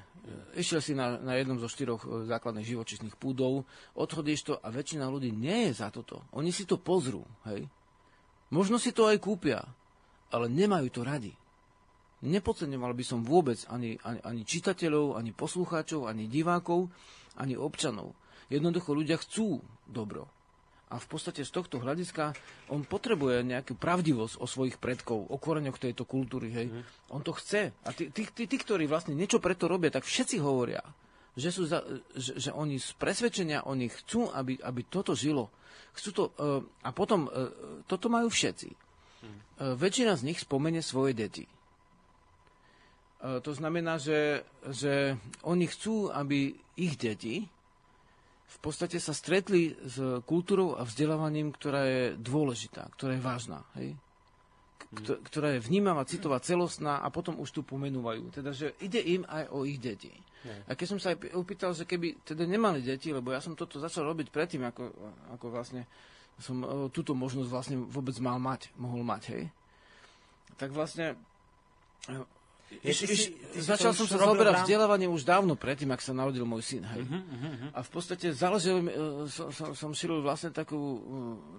Išiel si na, na jednom zo štyroch e, základných živočíšnych púdov, odchodíš to a väčšina ľudí nie je za toto. Oni si to pozrú, hej. Možno si to aj kúpia, ale nemajú to radi. Nepodceňoval by som vôbec ani, ani, ani čitateľov, ani poslucháčov, ani divákov, ani občanov. Jednoducho ľudia chcú dobro. A v podstate z tohto hľadiska on potrebuje nejakú pravdivosť o svojich predkov, o koreňoch tejto kultúry. Hej. Mm. On to chce. A tí, tí, tí, tí, ktorí vlastne niečo preto robia, tak všetci hovoria, že, sú za, že, že oni z presvedčenia, oni chcú, aby, aby toto žilo. Chcú to, uh, a potom, uh, toto majú všetci. Mm. Uh, väčšina z nich spomene svoje deti. Uh, to znamená, že, že oni chcú, aby ich deti v podstate sa stretli s kultúrou a vzdelávaním, ktorá je dôležitá, ktorá je vážna. Hej? ktorá je vnímavá, citová, celostná a potom už tu pomenúvajú. Teda, že ide im aj o ich deti. Nie. A keď som sa aj opýtal, že keby teda nemali deti, lebo ja som toto začal robiť predtým, ako, ako vlastne som e, túto možnosť vlastne vôbec mal mať, mohol mať, hej. Tak vlastne e, iš, iš, začal som sa zaoberať vzdelávaním už dávno predtým, ak sa narodil môj syn, hej. Mhm, mhm. A v podstate založil, e, som, som, som šíril vlastne takú, e,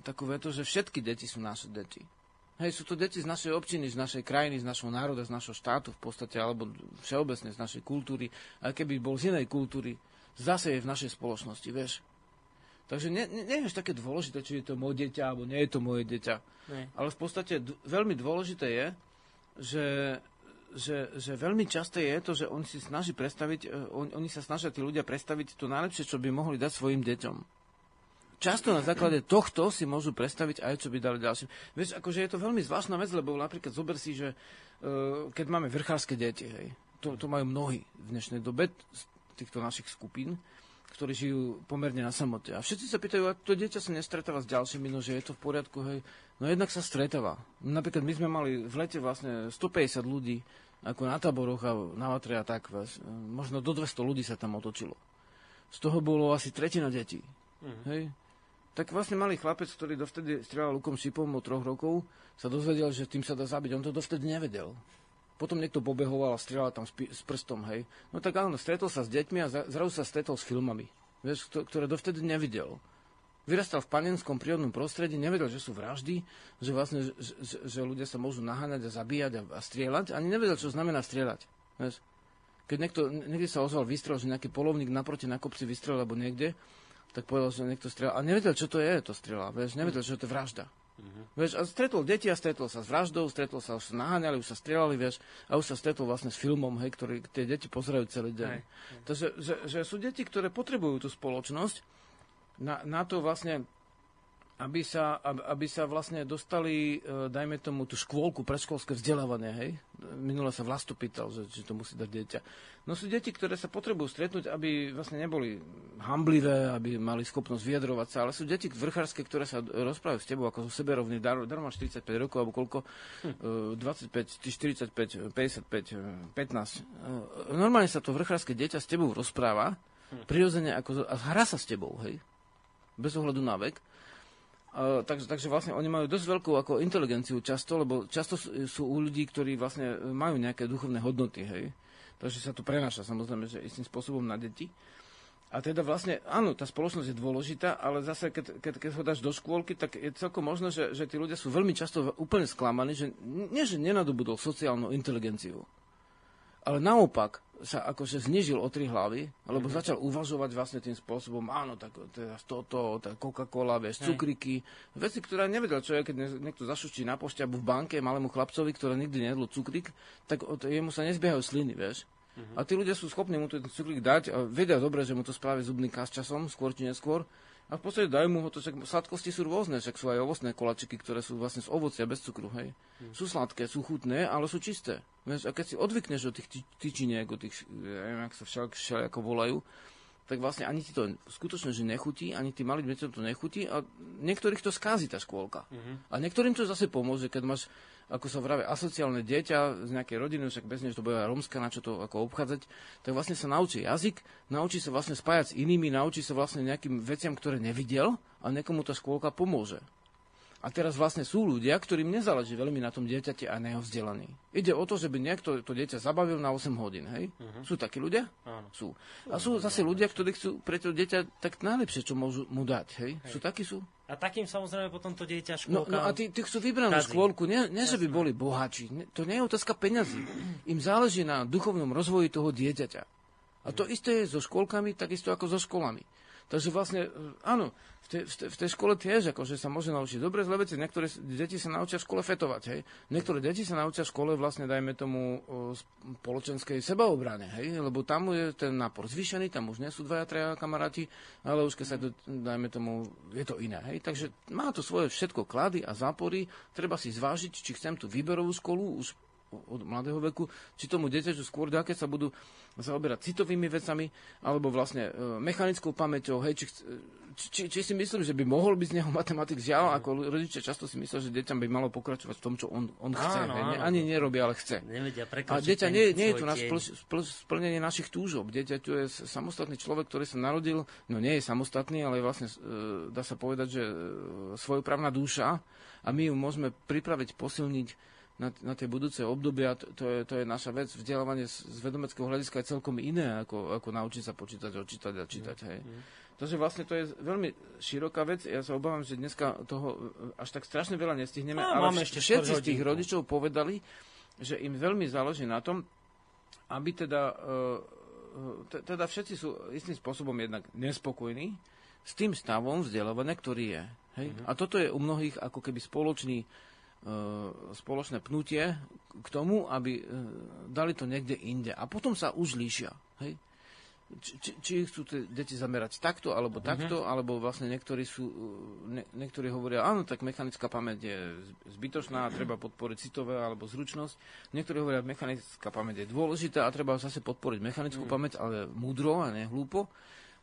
takú vetu, že všetky deti sú naše deti. Hej, sú to deti z našej občiny, z našej krajiny, z našho národa, z našho štátu v podstate, alebo všeobecne z našej kultúry. A keby bol z inej kultúry, zase je v našej spoločnosti, vieš. Takže nie, nie, nie je až také dôležité, či je to moje dieťa, alebo nie je to moje dieťa. Nie. Ale v podstate d- veľmi dôležité je, že, že, že veľmi časté je to, že on si snaží predstaviť, e, on, oni sa snažia tí ľudia predstaviť to najlepšie, čo by mohli dať svojim deťom. Často na základe tohto si môžu predstaviť aj, čo by dali ďalším. Vieš, akože je to veľmi zvláštna vec, lebo napríklad zober si, že uh, keď máme vrchárske deti, hej, to, to majú mnohí v dnešnej dobe z týchto našich skupín, ktorí žijú pomerne na samote. A všetci sa pýtajú, a to dieťa sa nestretáva s ďalšími, no že je to v poriadku, hej. No jednak sa stretáva. Napríklad my sme mali v lete vlastne 150 ľudí, ako na táboroch a na vatre a tak, možno do 200 ľudí sa tam otočilo. Z toho bolo asi tretina detí. Hej. Tak vlastne malý chlapec, ktorý dovtedy strieľal lukom šipom od troch rokov, sa dozvedel, že tým sa dá zabiť. On to dovtedy nevedel. Potom niekto pobehoval a strieľal tam s, pi- s prstom, hej. No tak áno, stretol sa s deťmi a za- zrazu sa stretol s filmami, vieš, kto- ktoré dovtedy nevidel. Vyrastal v panenskom prírodnom prostredí, nevedel, že sú vraždy, že vlastne, že, že, že ľudia sa môžu naháňať a zabíjať a, a strieľať, ani nevedel, čo znamená strieľať. Vieš. Keď niekto, niekde sa ozval výstrel, že nejaký polovník naproti na kopci vystrel alebo niekde, tak povedal, že niekto strieľa. A nevedel, čo to je, to strieľa. Vieš, nevedel, čo to je vražda. Vieš, a stretol deti a stretol sa s vraždou, stretol sa, už sa naháňali, už sa strieľali, vieš, a už sa stretol vlastne s filmom, hej, ktorý tie deti pozerajú celý deň. Hej, Takže že, že sú deti, ktoré potrebujú tú spoločnosť na, na to vlastne, aby sa, aby, sa vlastne dostali, e, dajme tomu, tú škôlku, predškolské vzdelávanie, hej. Minule sa vlastu pýtal, že, že to musí dať dieťa. No sú deti, ktoré sa potrebujú stretnúť, aby vlastne neboli hamblivé, aby mali schopnosť vyjadrovať sa, ale sú deti vrchárske, ktoré sa rozprávajú s tebou, ako sú seberovní, dar, dar máš 45 rokov, alebo koľko, e, 25, ty 45, 55, e, 15. E, Normálne sa to vrchárske dieťa s tebou rozpráva, prirodzene ako, a hrá sa s tebou, hej, bez ohľadu na vek. Uh, takže, takže vlastne oni majú dosť veľkú ako inteligenciu často, lebo často sú, sú u ľudí, ktorí vlastne majú nejaké duchovné hodnoty, hej. Takže sa to prenáša samozrejme, že istým spôsobom na deti. A teda vlastne, áno, tá spoločnosť je dôležitá, ale zase, keď, keď, keď ho dáš do škôlky, tak je celkom možné, že, že tí ľudia sú veľmi často úplne sklamaní, že nie, že nenadobudol sociálnu inteligenciu, ale naopak sa akože znižil o tri hlavy, alebo mm-hmm. začal uvažovať vlastne tým spôsobom, áno, tak teraz toto, tá Coca-Cola, vieš, cukriky, veci, ktoré nevedel človek, keď nie- niekto zašučí na pošte alebo v banke malému chlapcovi, ktorý nikdy nejedol cukrik, tak od, jemu sa nezbiehajú sliny, vieš. Mm-hmm. A tí ľudia sú schopní mu ten cukrik dať a vedia dobre, že mu to spraví zubný kas časom, skôr či neskôr. A v podstate dajú mu ho to, však sladkosti sú rôzne, však sú aj ovocné kolačiky, ktoré sú vlastne z ovocia bez cukru, hej. Sú sladké, sú chutné, ale sú čisté. Vieš, a keď si odvykneš od tých ty- tyčiniek, od tých, neviem, jak sa však, všelijako volajú, tak vlastne ani ti to skutočne, že nechutí, ani tým malým deťom to nechutí a niektorých to skází tá škôlka. A niektorým to zase pomôže, keď máš, ako sa vraví, asociálne dieťa z nejakej rodiny, však bez než to bude aj rómska, na čo to ako obchádzať, tak vlastne sa naučí jazyk, naučí sa vlastne spájať s inými, naučí sa vlastne nejakým veciam, ktoré nevidel a niekomu tá škôlka pomôže. A teraz vlastne sú ľudia, ktorým nezáleží veľmi na tom dieťati a na jeho vzdelaní. Ide o to, že by niekto to dieťa zabavil na 8 hodín, hej? Sú takí ľudia? Áno. Sú. A sú zase ľudia, ktorí chcú pre to dieťa tak najlepšie, čo môžu mu dať, hej? Sú takí sú? A takým samozrejme potom to dieťa No, škôlka... no a tí, tí chcú vybranú kazí. škôlku, nie, nie že by boli bohači. Ne- To nie je otázka peňazí. Im záleží na duchovnom rozvoji toho dieťaťa. A to isté je so škôlkami, takisto ako so školami. Takže vlastne, e, áno, v tej, v tej, v tej škole tiež akože sa môže naučiť dobre zlé veci. Niektoré deti sa naučia v škole fetovať, hej. Niektoré deti sa naučia v škole vlastne, dajme tomu, o spoločenskej sebaobrane, hej. Lebo tam je ten nápor zvýšený, tam už nie sú dvaja, traja kamaráti, ale už keď sa to, dajme tomu, je to iné, hej. Takže má to svoje všetko klady a zápory. Treba si zvážiť, či chcem tú výberovú školu už od mladého veku, či tomu dieťaťu skôr dá, keď sa budú zaoberať citovými vecami, alebo vlastne e, mechanickou pamäťou, hej, či, či, či, si myslím, že by mohol byť z neho matematik. Žiaľ, ako rodičia často si myslia, že deťam by malo pokračovať v tom, čo on, on chce. Áno, hej, áno. Ani nerobí, ale chce. Nevedia A dieťa nie, nie je tu na spl, spl, splnenie našich túžob. Dieťa tu je samostatný človek, ktorý sa narodil, no nie je samostatný, ale vlastne, e, dá sa povedať, že e, svojoprávna duša a my ju môžeme pripraviť, posilniť na, na tie budúce obdobia. To, to, je, to je naša vec. Vzdelávanie z, z vedomeckého hľadiska je celkom iné, ako, ako naučiť sa počítať, odčítať a čítať. Hej. Takže vlastne to je veľmi široká vec. Ja sa obávam, že dneska toho e, až tak strašne veľa nestihneme, No, ale máme ešte všetci z tých rodičov povedali, že im veľmi záleží na tom, aby teda, e, e, te- teda všetci sú istým spôsobom jednak nespokojní s tým stavom vzdelávania, ktorý je. Hej? Mhm. A toto je u mnohých ako keby spoločný, spoločné pnutie k tomu, aby e, dali to niekde inde. A potom sa už líšia. Hej? Či, či, či chcú tie deti zamerať takto, alebo Mhm. takto, alebo vlastne niektorí sú, ne, niektorí hovoria, áno, tak mechanická pamäť je zbytočná, treba podporiť citové alebo zručnosť. Niektorí hovoria, mechanická pamäť je dôležitá a treba zase podporiť mechanickú Mhm. pamäť, ale múdro a ne hlúpo.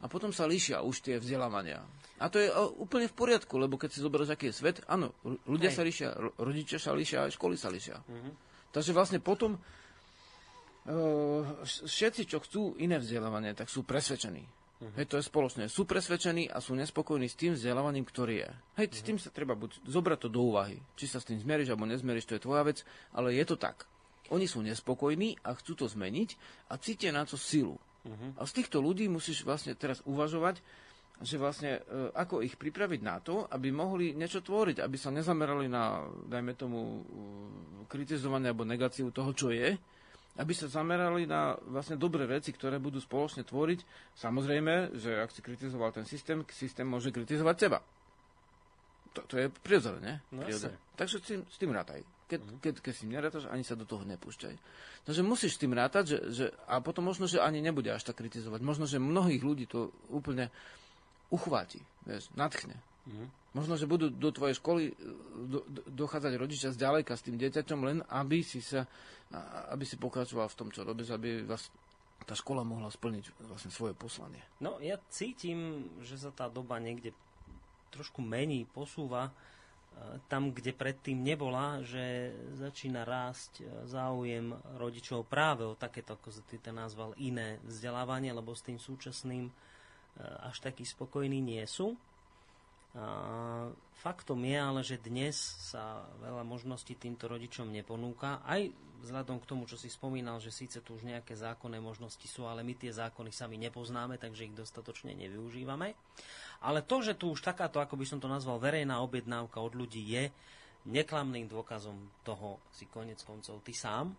A potom sa líšia už tie vzdelávania. A to je o, úplne v poriadku, lebo keď si zoberieš, aký je svet, áno, ľudia Hej. sa líšia, ro- rodičia sa líšia, školy sa líšia. Mhm. Takže vlastne potom uh, všetci, čo chcú iné vzdelávanie, tak sú presvedčení. Mhm. Hej, to je spoločné. Sú presvedčení a sú nespokojní s tým vzdelávaním, ktorý je. Hej, Mhm. s tým sa treba buď zobrať to do úvahy. Či sa s tým zmeríš alebo nezmeríš, to je tvoja vec, ale je to tak. Oni sú nespokojní a chcú to zmeniť a cítia na to silu. Mhm. A z týchto ľudí musíš vlastne teraz uvažovať, že vlastne e, ako ich pripraviť na to, aby mohli niečo tvoriť, aby sa nezamerali na, dajme tomu, e, kritizovanie alebo negáciu toho, čo je, aby sa zamerali na vlastne dobré veci, ktoré budú spoločne tvoriť. Samozrejme, že ak si kritizoval ten systém, systém môže kritizovať teba. To, to je prirodzené, ne? No Prirodzené. Takže s tým, s tým rátaj. Keď, keď, keď si nerátaš, ani sa do toho nepúšťaj. Takže musíš s tým rátať, že, že, a potom možno, že ani nebude až tak kritizovať. Možno, že mnohých ľudí to úplne uchváti, vieš, nadchne. Mhm. Možno, že budú do tvojej školy e, do, do, dochádzať rodičia zďaleka s tým dieťaťom, len aby si, sa, aby si pokračoval v tom, čo robíš, aby vás tá škola mohla splniť vlastne svoje poslanie. No, ja cítim, že sa tá doba niekde trošku mení, posúva tam, kde predtým nebola, že začína rásť e, záujem rodičov práve o takéto, ako si ty to nazval, iné vzdelávanie, lebo s tým súčasným e, až takí spokojní nie sú. Faktom je ale, že dnes sa veľa možností týmto rodičom neponúka, aj vzhľadom k tomu, čo si spomínal, že síce tu už nejaké zákonné možnosti sú, ale my tie zákony sami nepoznáme, takže ich dostatočne nevyužívame. Ale to, že tu už takáto, ako by som to nazval, verejná objednávka od ľudí je, neklamným dôkazom toho si konec koncov ty sám.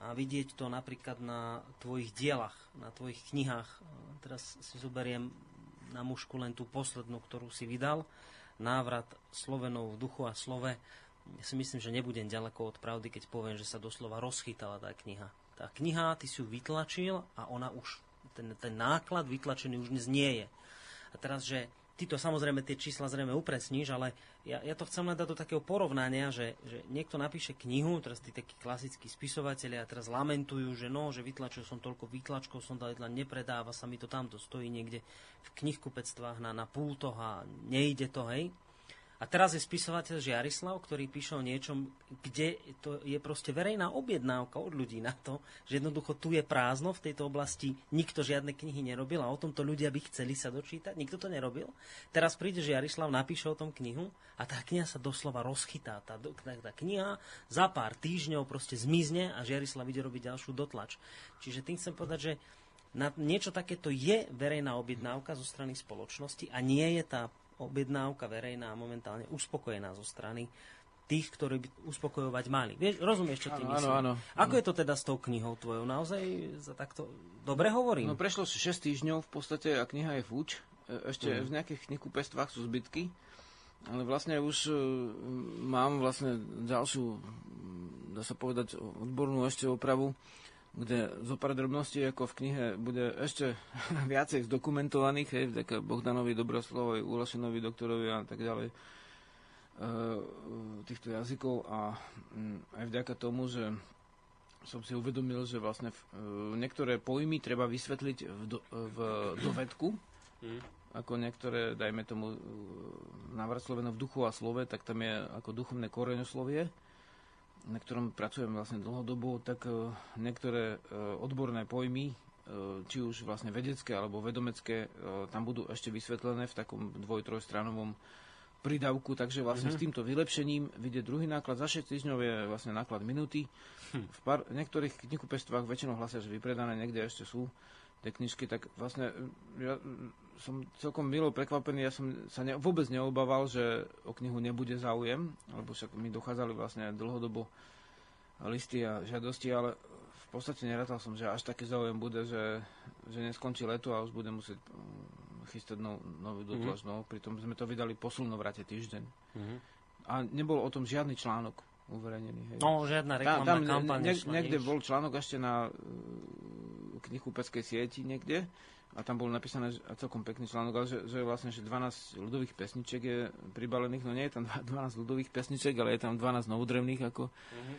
A vidieť to napríklad na tvojich dielach, na tvojich knihách. Teraz si zoberiem na mužku len tú poslednú, ktorú si vydal. Návrat Slovenov v duchu a slove. Ja si myslím, že nebudem ďaleko od pravdy, keď poviem, že sa doslova rozchytala tá kniha. Tá kniha, ty si ju vytlačil a ona už, ten, ten náklad vytlačený už dnes nie je. A teraz, že ty to samozrejme tie čísla zrejme upresníš, ale ja, ja to chcem len dať do takého porovnania, že, že niekto napíše knihu, teraz tí takí klasickí spisovatelia teraz lamentujú, že no, že vytlačil som toľko výtlačkov, som dal len nepredáva sa mi to tamto, stojí niekde v knihkupectvách na, na pultoch a nejde to, hej. A teraz je spisovateľ Žiarislav, ktorý píše o niečom, kde to je proste verejná objednávka od ľudí na to, že jednoducho tu je prázdno v tejto oblasti, nikto žiadne knihy nerobil a o tomto ľudia by chceli sa dočítať, nikto to nerobil. Teraz príde Žiarislav, napíše o tom knihu a tá kniha sa doslova rozchytá. Tá, tá, tá kniha za pár týždňov proste zmizne a Žiarislav ide robiť ďalšiu dotlač. Čiže tým chcem povedať, že na niečo takéto je verejná objednávka zo strany spoločnosti a nie je tá objednávka verejná momentálne uspokojená zo strany tých, ktorí by uspokojovať mali. Vieš, rozumieš, čo ty Áno, myslím? áno, áno. Ako je to teda s tou knihou tvojou? Naozaj za takto dobre hovorím? No prešlo si 6 týždňov v podstate a kniha je fuč. E, Ešte Mhm. v nejakých knihkupectvách sú zbytky. Ale vlastne už e, mám vlastne ďalšiu, mm, dá sa povedať, odbornú ešte opravu, kde zo pár drobností ako v knihe bude ešte <laughs> viacej zdokumentovaných, hej, vďaka Bohdanovi Dobroslovovi, Ulašinovi, doktorovi a tak ďalej e, týchto jazykov. A mm, aj vďaka tomu, že som si uvedomil, že vlastne v, e, niektoré pojmy treba vysvetliť v, do, v dovedku, ako niektoré, dajme tomu, návrat Slovena v duchu a slove, tak tam je ako duchovné koreňoslovie, na ktorom pracujem vlastne dlhodobo, tak e, niektoré e, odborné pojmy, e, či už vlastne vedecké alebo vedomecké, tam budú ešte vysvetlené v takom dvoj-trojstranovom pridavku, takže vlastne mm-hmm. s týmto vylepšením vyjde druhý náklad. Za 6 týždňov je vlastne náklad minúty. Hm. V pár, niektorých knihkupectvách väčšinou hlasia, že vypredané niekde ešte sú knižky, tak vlastne ja som celkom milo prekvapený, ja som sa ne, vôbec neobával, že o knihu nebude záujem, lebo však mi dochádzali vlastne dlhodobo listy a žiadosti, ale v podstate nerátal som, že až taký záujem bude, že, že neskončí leto a už budem musieť mm, chystať nov, novú dotlač. Mm-hmm. No, pritom sme to vydali po slnovrate týždeň. Mm-hmm. A nebol o tom žiadny článok uverejnený. Hej. No, žiadna reklamná kampaň. Ne, niekde bol článok ešte na knihkúpeckej sieti niekde a tam bol napísané a celkom pekný článok, ale že, že vlastne že 12 ľudových pesničiek je pribalených, no nie je tam 12 ľudových pesničiek, ale je tam 12 novodrevných ako mm-hmm.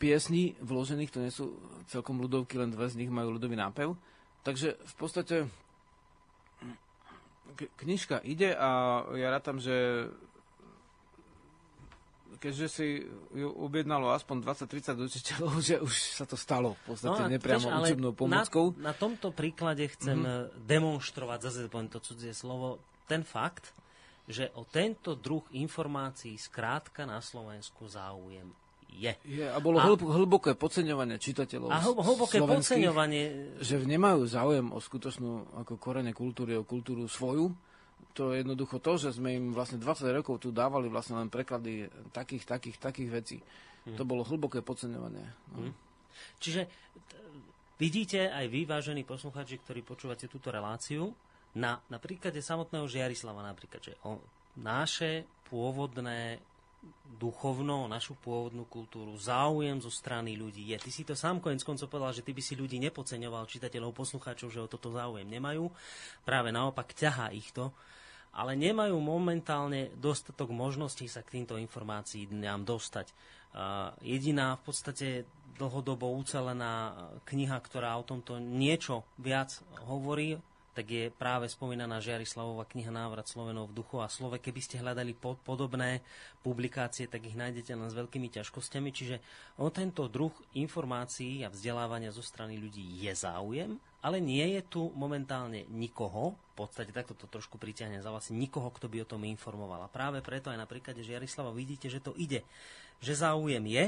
piesní vložených, to nie sú celkom ľudovky, len dve z nich majú ľudový nápev. Takže v podstate knižka ide a ja rátam, že keďže si ju objednalo aspoň 20-30 učiteľov, <laughs> že už sa to stalo v podstate no nepriamo tiež, učebnou pomockou. Na, na tomto príklade chcem mm-hmm. demonstrovať, zase poviem to cudzie slovo, ten fakt, že o tento druh informácií skrátka na Slovensku záujem je. je a bolo a, hlboké podceňovanie čitateľov A hlboké podceňovanie... Že nemajú záujem o skutočnú ako korene kultúry, o kultúru svoju, to je jednoducho to, že sme im vlastne 20 rokov tu dávali vlastne len preklady takých, takých, takých vecí. Hmm. To bolo hlboké podceňovanie. No. Hmm. Čiže t- vidíte aj vy, vážení posluchači, ktorí počúvate túto reláciu, na, na príklade samotného Žiarislava napríklad, že o naše pôvodné duchovno, našu pôvodnú kultúru, záujem zo strany ľudí je. Ty si to sám konec koncov povedal, že ty by si ľudí nepodceňoval, čitateľov, poslucháčov, že o toto záujem nemajú. Práve naopak ťahá ich to ale nemajú momentálne dostatok možností sa k týmto informáciám dostať. Jediná v podstate dlhodobo ucelená kniha, ktorá o tomto niečo viac hovorí, tak je práve spomínaná Žiarislavová kniha Návrat Slovenov v duchu a slove. Keby ste hľadali pod, podobné publikácie, tak ich nájdete len s veľkými ťažkosťami. Čiže o tento druh informácií a vzdelávania zo strany ľudí je záujem, ale nie je tu momentálne nikoho, v podstate takto to trošku priťahne za vlastne nikoho, kto by o tom informoval. A práve preto aj na príklade Žiarislava vidíte, že to ide. Že záujem je,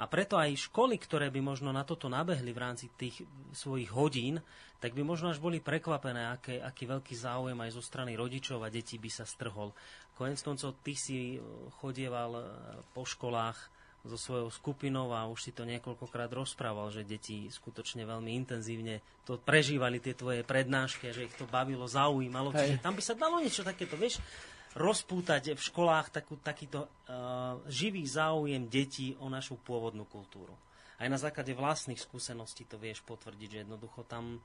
a preto aj školy, ktoré by možno na toto nabehli v rámci tých svojich hodín, tak by možno až boli prekvapené, aké, aký veľký záujem aj zo strany rodičov a detí by sa strhol. Konec koncov, ty si eh, chodieval eh, po školách so svojou skupinou a už si to niekoľkokrát rozprával, že deti skutočne veľmi intenzívne to prežívali, tie tvoje prednášky, že ich to bavilo, zaujímalo. Čiže tam by sa dalo niečo takéto, vieš, rozpútať v školách takú, takýto uh, živý záujem detí o našu pôvodnú kultúru. Aj na základe vlastných skúseností to vieš potvrdiť, že jednoducho tam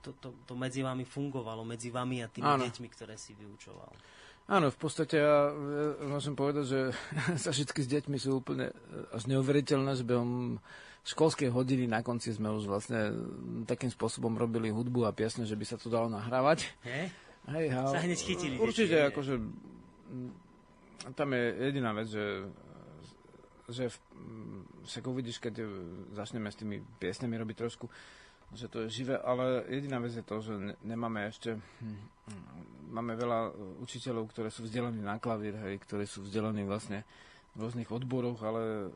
to, to, to medzi vami fungovalo, medzi vami a tými Áno. deťmi, ktoré si vyučoval. Áno, v podstate ja, ja môžem povedať, že <laughs> sa všetky s deťmi sú úplne až neuveriteľné, že behom školskej hodiny na konci sme už vlastne takým spôsobom robili hudbu a piesne, že by sa to dalo nahrávať. He? Hej, ha, sa hneď chytili. Určite, deti, akože tam je jediná vec, že že však uvidíš, keď začneme s tými piesňami robiť trošku, že to je živé, ale jediná vec je to, že nemáme ešte, hm, máme veľa učiteľov, ktoré sú vzdelaní na klavír, hej, ktorí sú vzdelaní vlastne v rôznych odboroch, ale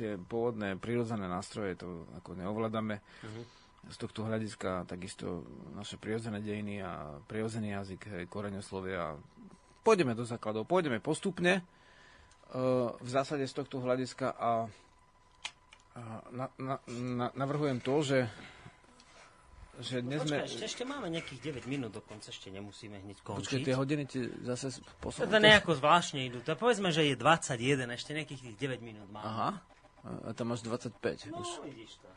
tie pôvodné prírodzené nástroje to ako neovládame. Uh-huh z tohto hľadiska takisto naše prirodzené dejiny a prirodzený jazyk, hej, koreňoslovia. Pôjdeme do základov, pôjdeme postupne uh, v zásade z tohto hľadiska a, na, na, na, navrhujem to, že že dnes Počkaj, sme... ešte, ešte máme nejakých 9 minút dokonca, ešte nemusíme hneď končiť. Počkaj, tie hodiny ti zase posúvajú. Teda nejako zvláštne idú. To povedzme, že je 21, ešte nejakých tých 9 minút máme. Aha, a tam máš 25 no, už. vidíš to.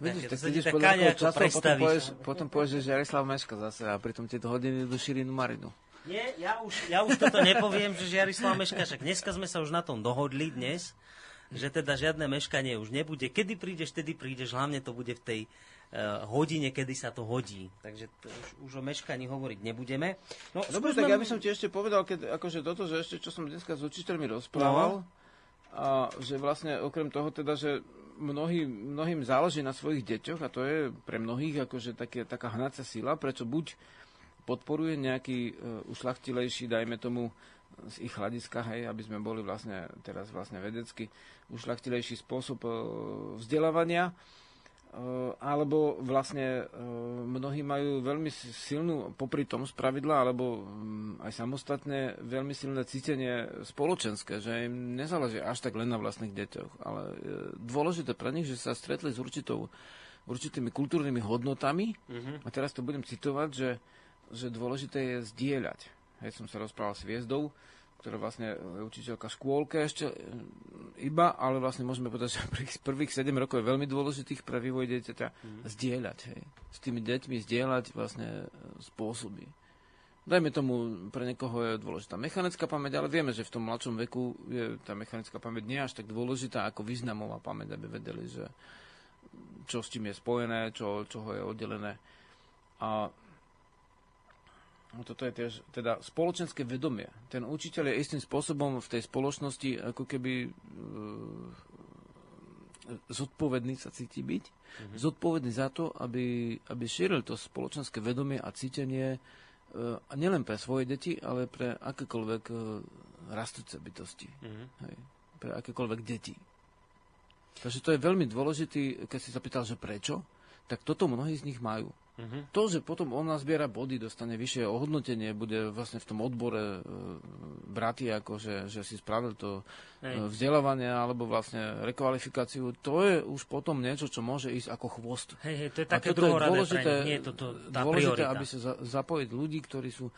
Vidíš, tak ideš podľa toho času a potom povieš, potom povieš, že Jarislav Meška zase a pritom tieto hodiny idú Širinu Marinu. Nie, ja už, ja už toto nepoviem, že Jarislav Meška, však dneska sme sa už na tom dohodli dnes, že teda žiadne meškanie už nebude. Kedy prídeš, tedy prídeš, hlavne to bude v tej hodine, kedy sa to hodí. Takže to už, už o meškaní hovoriť nebudeme. No, Dobre, skúsme- tak ja by som ti ešte povedal, keď, akože toto, že ešte čo som dneska s učiteľmi rozprával, a že vlastne okrem toho teda, že mnohý, mnohým záleží na svojich deťoch a to je pre mnohých akože také, taká hnacia sila, prečo buď podporuje nejaký uh, ušlachtilejší, dajme tomu, z ich hľadiska, hej, aby sme boli vlastne teraz vlastne vedecky ušlachtilejší spôsob uh, vzdelávania, alebo vlastne mnohí majú veľmi si- silnú, popri tom spravidla, alebo um, aj samostatne veľmi silné cítenie spoločenské, že im nezáleží až tak len na vlastných deťoch, ale uh, dôležité pre nich, že sa stretli s určitou, určitými kultúrnymi hodnotami. A teraz to budem citovať, že, že dôležité je zdieľať. Hej, som sa rozprával s Viezdou, ktorá vlastne je učiteľka v škôlke ešte e, iba, ale vlastne môžeme povedať, <laughs> že prvých, prvých 7 rokov je veľmi dôležitých pre vývoj dieťaťa zdieľať. Hej. S tými deťmi zdieľať vlastne e, spôsoby. Dajme tomu, pre niekoho je dôležitá mechanická pamäť, ale vieme, že v tom mladšom veku je tá mechanická pamäť nie až tak dôležitá ako významová pamäť, aby vedeli, že čo s tým je spojené, čo od čoho je oddelené. A toto je tiež teda spoločenské vedomie. Ten učiteľ je istým spôsobom v tej spoločnosti ako keby e, zodpovedný sa cíti byť. Mm-hmm. Zodpovedný za to, aby, aby šíril to spoločenské vedomie a cítenie e, nielen pre svoje deti, ale pre akékoľvek e, rastúce bytosti. Mm-hmm. Hej, pre akékoľvek deti. Takže to je veľmi dôležitý, keď si sa pýtal, že prečo, tak toto mnohí z nich majú. Mhm. To, že potom on nazbiera body, dostane vyššie ohodnotenie, bude vlastne v tom odbore e, bratý, ako že, že si spravil to e, Hej. vzdelávanie alebo vlastne rekvalifikáciu, to je už potom niečo, čo môže ísť ako chvost. Hej, hej, to je také druhoradé dôležité, nie je toto tá dôležité priorita. aby sa za, zapojiť ľudí, ktorí sú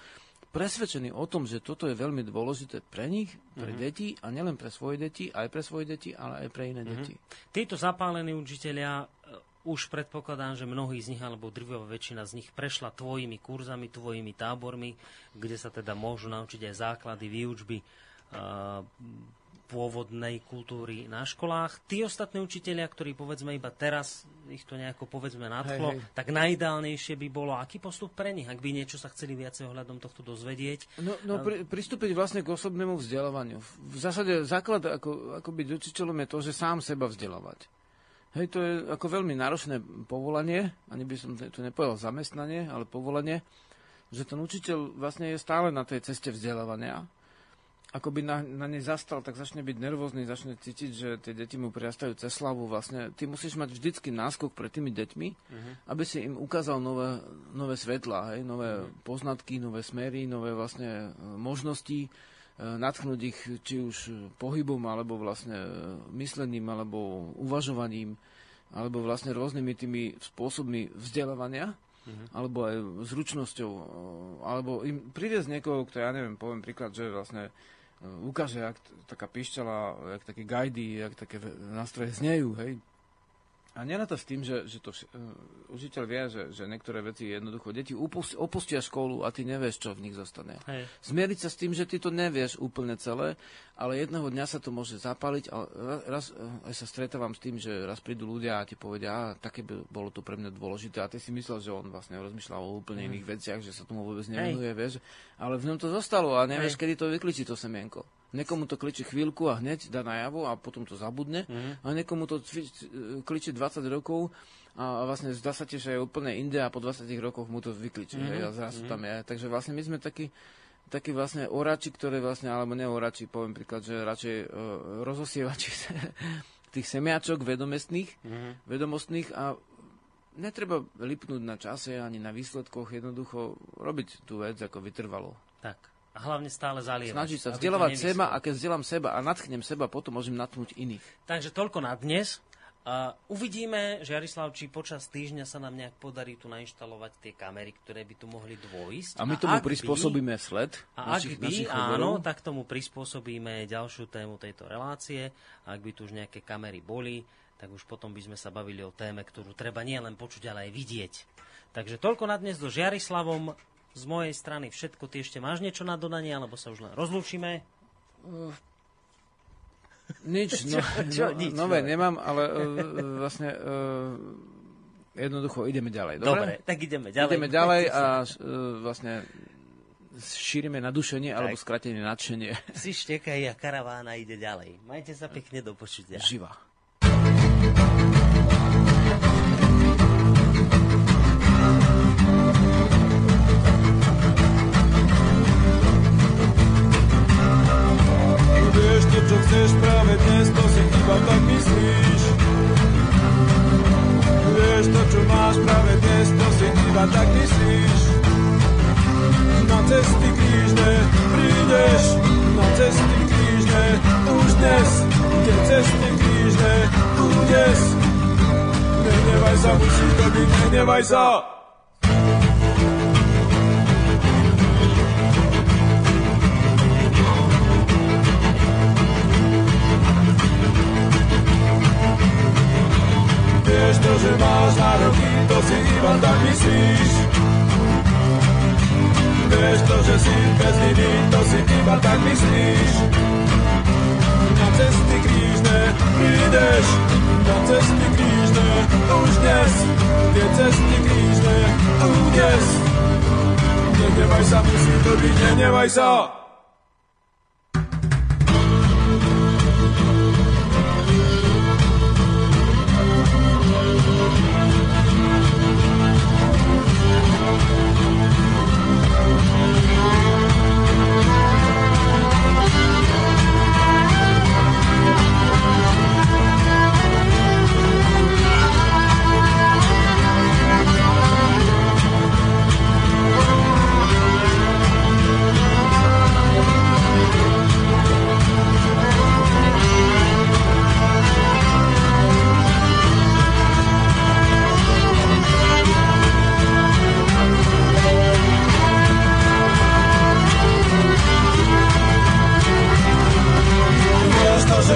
presvedčení o tom, že toto je veľmi dôležité pre nich, pre Mhm. deti a nielen pre svoje deti, aj pre svoje deti, ale aj pre iné deti. Títo zapálení učiteľia, e, už predpokladám, že mnohí z nich, alebo drvivá väčšina z nich prešla tvojimi kurzami, tvojimi tábormi, kde sa teda môžu naučiť aj základy výučby e, pôvodnej kultúry na školách. Tí ostatní učiteľia, ktorí povedzme iba teraz ich to nejako povedzme nadchlo, Hej, hej. tak najideálnejšie by bolo, aký postup pre nich, ak by niečo sa chceli viacej ohľadom tohto dozvedieť. No, no pri, pristúpiť vlastne k osobnému vzdelávaniu. V, v zásade základ, ako, ako byť učiteľom, je to, že sám seba vzdelávať. Hej, to je ako veľmi náročné povolanie, ani by som to nepovedal zamestnanie, ale povolanie, že ten učiteľ vlastne je stále na tej ceste vzdelávania. Ako by na, na nej zastal, tak začne byť nervózny, začne cítiť, že tie deti mu priastajú cez hlavu. Vlastne ty musíš mať vždycky náskok pred tými deťmi, aby si im ukázal nové, nové svetla, hej, nové poznatky, nové smery, nové vlastne e, možnosti, natchnúť ich či už pohybom, alebo vlastne e, myslením, alebo uvažovaním, alebo vlastne rôznymi tými spôsobmi vzdelávania, alebo aj zručnosťou, e, alebo im priviesť niekoho, kto, ja neviem, poviem príklad, že vlastne e, ukáže, jak taká pišťala, jak také gajdy, jak také nástroje znejú, hej. A to s tým, že, že to uh, učiteľ vie, že, že niektoré veci jednoducho deti upust, opustia školu a ty nevieš, čo v nich zostane. Hej. Zmieriť sa s tým, že ty to nevieš úplne celé, ale jedného dňa sa to môže zapaliť a ra- raz eh, aj sa stretávam s tým, že raz prídu ľudia a ti povedia, a také by bolo to pre mňa dôležité a ty si myslel, že on vlastne rozmýšľal o úplne iných veciach, že sa tomu vôbec nevenuje, vieš, ale v ňom to zostalo a nevieš, Hej. kedy to vykličí to semienko. Niekomu to kličí chvíľku a hneď dá najavo a potom to zabudne a niekomu to kličí 20 rokov a vlastne zdá sa ti, že je úplne inde a po 20 rokoch mu to vykličí hej, a zrazu tam je. Takže vlastne my sme takí takí vlastne orači, ktoré vlastne, alebo ne orači, poviem príklad, že radšej uh, rozosievači <laughs> tých semiačok vedomostných, vedomostných a netreba lipnúť na čase ani na výsledkoch, jednoducho robiť tú vec ako vytrvalo. Tak. A hlavne stále zalievať. Snažiť sa vzdelávať seba a keď vzdelám seba a nadchnem seba, potom môžem natchnúť iných. Takže toľko na dnes. A uvidíme, Žiarislav, či počas týždňa sa nám nejak podarí tu nainštalovať tie kamery, ktoré by tu mohli dôjsť. A my tomu ak by- prispôsobíme sled A ak našich, by, našich áno, tak tomu prispôsobíme ďalšiu tému tejto relácie. Ak by tu už nejaké kamery boli, tak už potom by sme sa bavili o téme, ktorú treba nielen počuť, ale aj vidieť. Takže toľko na dnes do Žiarislavom. Z mojej strany všetko. Ty ešte máš niečo na dodanie, alebo sa už len rozlúčime? Nič, <laughs> no, čo, no, nič, nové nové. nemám, ale uh, vlastne uh, Jednoducho ideme ďalej. Dobre, Dobre, tak ideme ďalej. ideme ďalej <laughs> a uh, vlastne šírime nadušenie alebo skratenie nadšenie. Si štekají a karavána ide ďalej. Majte sa pekne do počutia. Živa. Čo chceš práve dnes, to si iba tak myslíš. Vieš to, čo máš práve dnes, to si iba tak myslíš. Na cesty krížne prídeš, na cesty krížne už dnes, tie cesty krížne tu dnes. Nehnevaj sa, musí to byť, nehnevaj sa. Vieš to, že máš nároky, to si iba tak myslíš. Vieš to, že si bez viny, to si iba tak myslíš. Na cesty krížne prídeš, na cesty krížne už dnes, tie cesty krížne už dnes. Nehnevaj sa, musí to byť, nehnevaj sa.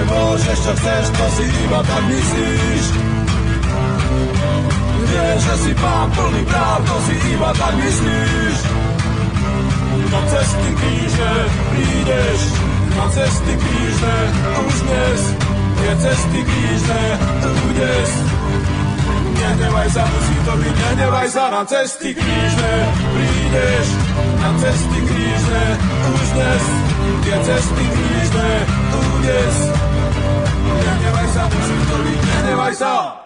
Môžeš, čo chceš, to si iba tak myslíš. Vieš, že si pán plný práv, to si iba tak myslíš. Na cesty krížne prídeš, na cesty krížne už dnes, tie cesty krížne tu dnes. Nehnevaj sa, musí to byť, nehnevaj sa, na cesty krížne prídeš, na cesty krížne už dnes, tie cesty krížne tu dnes. Nehnevaj sa, to byť, nehnevaj sa.